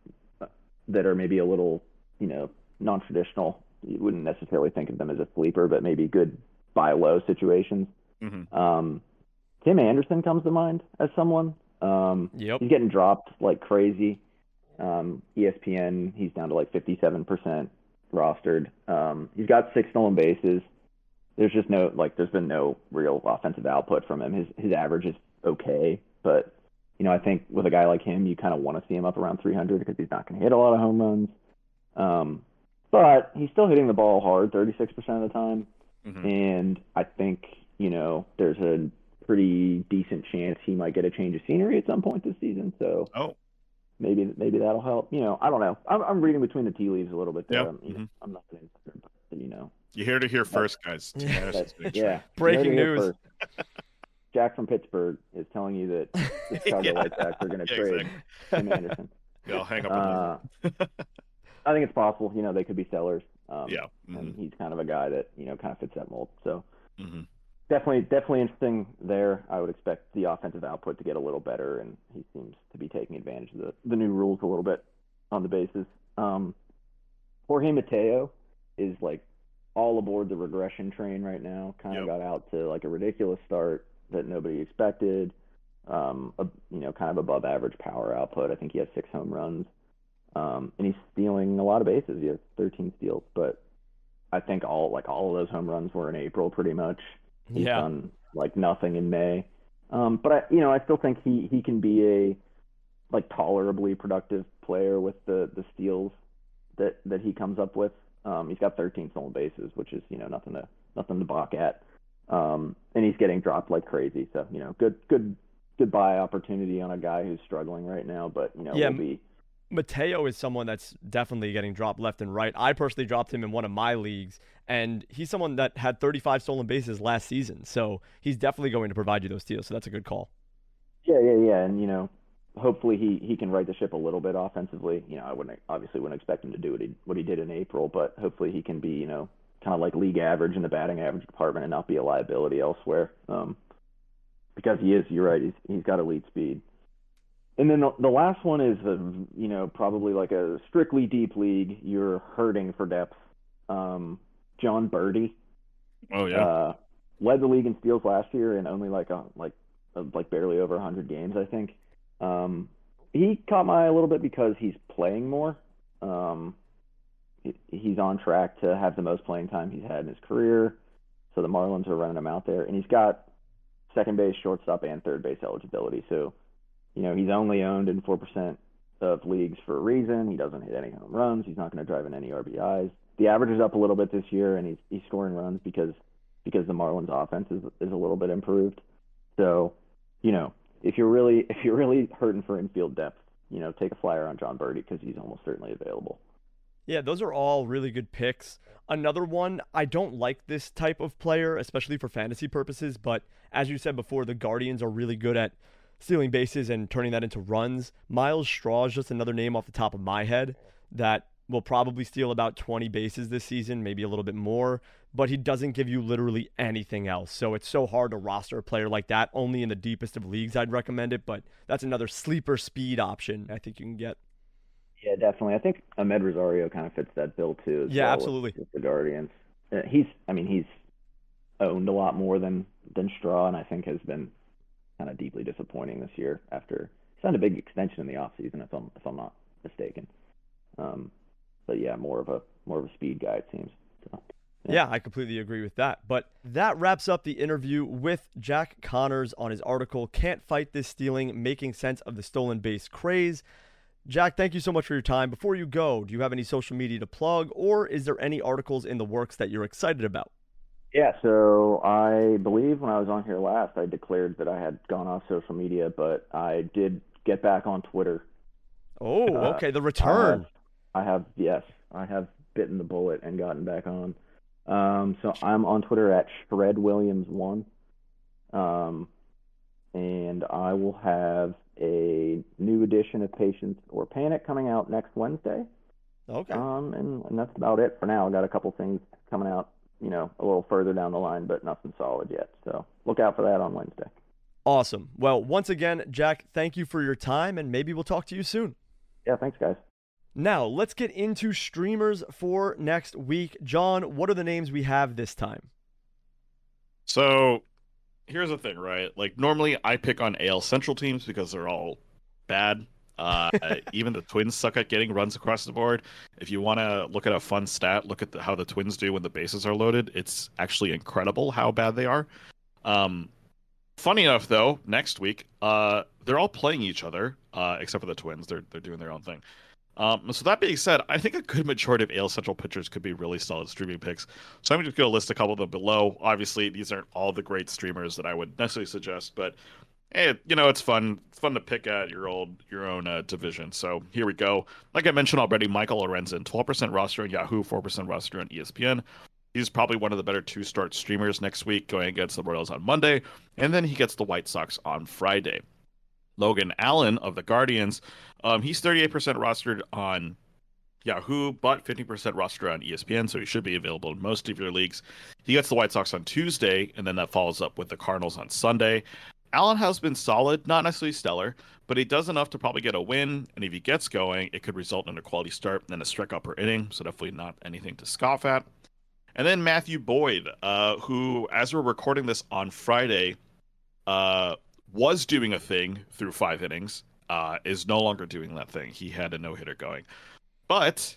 that are maybe a little, you know, non-traditional. You wouldn't necessarily think of them as a sleeper, but maybe good buy low situations. Mhm. Um, Tim Anderson comes to mind as someone. Um, Yep. he's getting dropped like crazy. Um, ESPN, he's down to like 57% rostered. Um, he's got six stolen bases. There's just no like, there's been no real offensive output from him. His his average is okay, but you know, I think with a guy like him, you kind of want to see him up around 300 because he's not going to hit a lot of home runs. Um, but he's still hitting the ball hard 36% of the time Mhm. and I think you know there's a pretty decent chance he might get a change of scenery at some point this season. So Oh, maybe maybe that'll help. You know, I don't know. I'm, I'm reading between the tea leaves a little bit there. Yeah, I'm, you know, mhm. I'm not an expert, but, you know. You hear to hear first, guys. Yeah, breaking news. Jack from Pittsburgh is telling you that the Chicago yeah. White Sox are going to yeah, trade exactly. Tim Anderson. Yeah, I'll hang up. Uh, I think it's possible. You know, they could be sellers. Um, yeah, mm-hmm. and he's kind of a guy that you know kind of fits that mold. So mm-hmm. definitely, definitely interesting there. I would expect the offensive output to get a little better, and he seems to be taking advantage of the the new rules a little bit on the bases. Um, Jorge Mateo is like all aboard the regression train right now. Kind of yep. got out to like a ridiculous start that nobody expected. Um, a, you know, kind of above average power output. I think he has six home runs, um, and he's stealing a lot of bases. He has 13 steals, but I think all like all of those home runs were in April, pretty much. He's yeah. done like nothing in May. Um, but I, you know, I still think he he can be a like tolerably productive player with the the steals that that he comes up with. Um, he's got 13 stolen bases, which is you know nothing to nothing to balk at. Um, and he's getting dropped like crazy. So you know, good good good buy opportunity on a guy who's struggling right now. But you know, yeah. will be Mateo is someone that's definitely getting dropped left and right. I personally dropped him in one of my leagues, and he's someone that had 35 stolen bases last season. So he's definitely going to provide you those steals. So that's a good call. Yeah, yeah, yeah. And, you know, hopefully he, he can right the ship a little bit offensively. You know, I wouldn't obviously wouldn't expect him to do what he, what he did in April, but hopefully he can be, you know, kind of like league average in the batting average department and not be a liability elsewhere. Um, because he is, you're right. He's he's got elite speed. And then the, the last one is a, you know probably like a strictly deep league. You're hurting for depth. Um, Jon Berti. Oh yeah. Uh, led the league in steals last year and only like a like like barely over 100 games I think. Um, he caught my eye a little bit because he's playing more. Um, he's on track to have the most playing time he's had in his career. So the Marlins are running him out there, and he's got second base, shortstop, and third base eligibility. So, you know, he's only owned in four percent of leagues for a reason. He doesn't hit any home runs. He's not going to drive in any RBIs. The average is up a little bit this year, and he's he's scoring runs because because the Marlins offense is is a little bit improved. So, you know, if you're really if you're really hurting for infield depth, you know, take a flyer on Jon Berti because he's almost certainly available. Yeah, those are all really good picks. Another one, I don't like this type of player, especially for fantasy purposes, but as you said before, the Guardians are really good at stealing bases and turning that into runs. Myles Straw is just another name off the top of my head that will probably steal about 20 bases this season, maybe a little bit more, but he doesn't give you literally anything else. So it's so hard to roster a player like that. Only in the deepest of leagues I'd recommend it, but that's another sleeper speed option I think you can get. Yeah, definitely. I think Amed Rosario kind of fits that bill too. yeah, well absolutely. With, with the Guardians, uh, he's. I mean, he's owned a lot more than than Straw, and I think has been kind of deeply disappointing this year after signed a big extension in the offseason, if I'm if I'm not mistaken. Um, but yeah, more of a more of a speed guy it seems. So, yeah. yeah, I completely agree with that. But that wraps up the interview with Jack Connors on his article "Can't Fight This Stealing: Making Sense of the Stolen Base Craze." Jack, thank you so much for your time. Before you go, do you have any social media to plug, or is there any articles in the works that you're excited about? Yeah, so I believe when I was on here last, I declared that I had gone off social media, but I did get back on Twitter. Oh, uh, okay, the return. I have, I have, yes, I have bitten the bullet and gotten back on. Um, so I'm on Twitter at Shred Williams one, um, and I will have a new edition of Patience or Panic coming out next Wednesday. Okay. Um, and, and that's about it for now. I got a couple things coming out, you know, a little further down the line, but nothing solid yet. So look out for that on Wednesday. Awesome. Well, once again, Jack, thank you for your time, and maybe we'll talk to you soon. Yeah, thanks, guys. Now, let's get into streamers for next week. John, what are the names we have this time? So, here's the thing, right? Like normally I pick on AL Central teams because they're all bad. Uh, even the Twins suck at getting runs across the board. If you want to look at a fun stat, look at the, how the Twins do when the bases are loaded. It's actually incredible how bad they are. Um, funny enough, though, next week uh, they're all playing each other uh, except for the Twins. They're they're doing their own thing. Um, so that being said, I think a good majority of AL Central pitchers could be really solid streaming picks. So I'm just going to list a couple of them below. Obviously, these aren't all the great streamers that I would necessarily suggest, but hey, you know, it's fun. It's fun to pick at your old your own uh, division. So here we go. Like I mentioned already, Michael Lorenzen, 12% roster on Yahoo, 4% roster on ESPN. He's probably one of the better two start streamers next week, going against the Royals on Monday, and then he gets the White Sox on Friday. Logan Allen of the Guardians, um, he's 38% rostered on Yahoo, but 50% rostered on ESPN, so he should be available in most of your leagues. He gets the White Sox on Tuesday, and then that follows up with the Cardinals on Sunday. Allen has been solid, not necessarily stellar, but he does enough to probably get a win. And if he gets going, it could result in a quality start and a strikeout per inning. So definitely not anything to scoff at. And then Matthew Boyd, uh, who, as we're recording this on Friday, uh, was doing a thing through five innings, uh, is no longer doing that thing. He had a no hitter going. But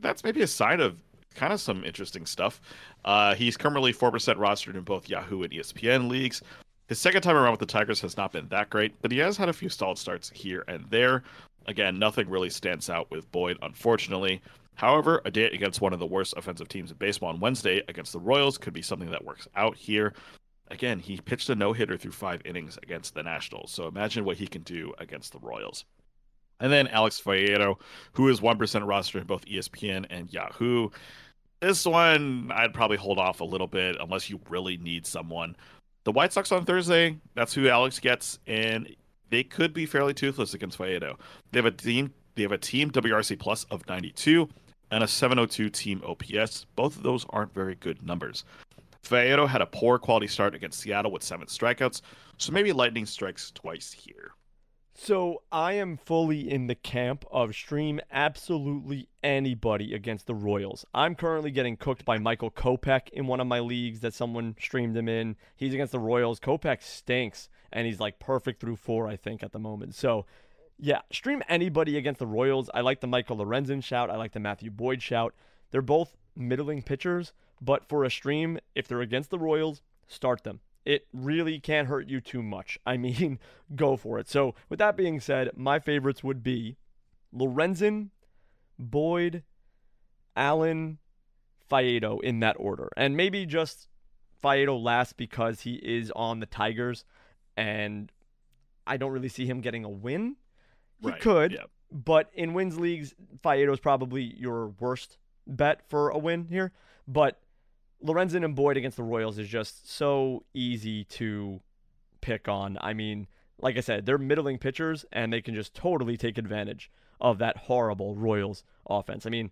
that's maybe a sign of kind of some interesting stuff. Uh, he's currently 4% rostered in both Yahoo and ESPN leagues. His second time around with the Tigers has not been that great, but he has had a few solid starts here and there. Again, nothing really stands out with Boyd, unfortunately. However, a day against one of the worst offensive teams in baseball on Wednesday against the Royals could be something that works out here. Again, he pitched a no hitter through five innings against the Nationals, so imagine what he can do against the Royals. And then Alex Faedo, who is 1% roster in both ESPN and Yahoo. This one, I'd probably hold off a little bit unless you really need someone. The White Sox on Thursday, that's who Alex gets, and they could be fairly toothless against Faedo. They have a team, they have a team WRC plus of 92 and a 702 team OPS. Both of those aren't very good numbers. Faedo had a poor quality start against Seattle with seven strikeouts, so maybe lightning strikes twice here. So I am fully in the camp of stream absolutely anybody against the Royals. I'm currently getting cooked by Michael Kopech in one of my leagues that someone streamed him in. He's against the Royals. Kopech stinks, and he's like perfect through four, I think, at the moment. So yeah, stream anybody against the Royals. I like the Michael Lorenzen shout. I like the Matthew Boyd shout. They're both middling pitchers, but for a stream, if they're against the Royals, start them. It really can't hurt you too much. I mean, go for it. So, with that being said, my favorites would be Lorenzen, Boyd, Allen, Faedo in that order. And maybe just Faedo last because he is on the Tigers and I don't really see him getting a win. He Right, could, yeah. but in wins leagues, Faedo is probably your worst bet for a win here. But Lorenzen and Boyd against the Royals is just so easy to pick on. I mean, like I said, they're middling pitchers and they can just totally take advantage of that horrible Royals offense. I mean,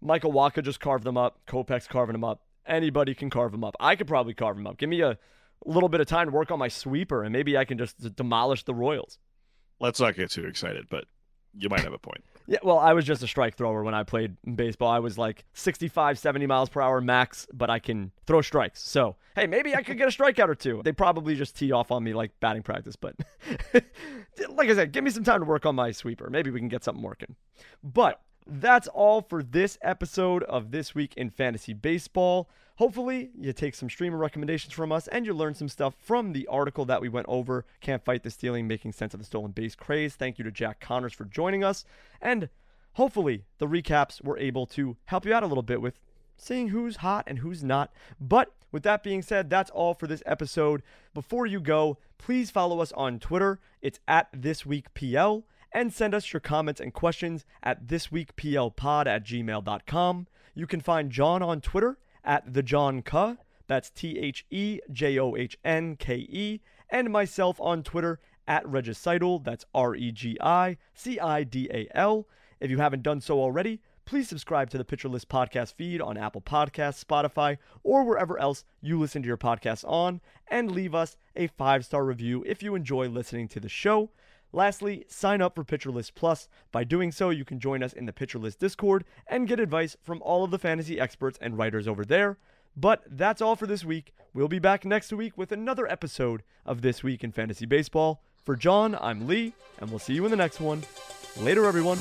Michael Wacha just carved them up. Kopech's carving them up. Anybody can carve them up. I could probably carve them up. Give me a little bit of time to work on my sweeper and maybe I can just demolish the Royals. Let's not get too excited, but you might have a point. Yeah, well, I was just a strike thrower when I played baseball. I was like 65, 70 miles per hour max, but I can throw strikes. So, hey, maybe I could get a strikeout or two. They probably just tee off on me like batting practice, but like I said, give me some time to work on my sweeper. Maybe we can get something working. But that's all for this episode of This Week in Fantasy Baseball. Hopefully, you take some streamer recommendations from us and you learn some stuff from the article that we went over Can't Fight the Stealing, Making Sense of the Stolen Base Craze. Thank you to Jack Connors for joining us. And hopefully, the recaps were able to help you out a little bit with seeing who's hot and who's not. But with that being said, that's all for this episode. Before you go, please follow us on Twitter. It's at ThisWeekPL. And send us your comments and questions at thisweekplpod at gmail.com. You can find John on Twitter at the John Ke. That's T H E J O H N K E. And myself on Twitter at Regicidal. That's R E G I C I D A L. If you haven't done so already, please subscribe to the List podcast feed on Apple Podcasts, Spotify, or wherever else you listen to your podcasts on, and leave us a five star review if you enjoy listening to the show. Lastly, sign up for Pitcher List Plus. By doing so, you can join us in the Pitcher List Discord and get advice from all of the fantasy experts and writers over there. But that's all for this week. We'll be back next week with another episode of This Week in Fantasy Baseball. For John, I'm Lee, and we'll see you in the next one. Later, everyone.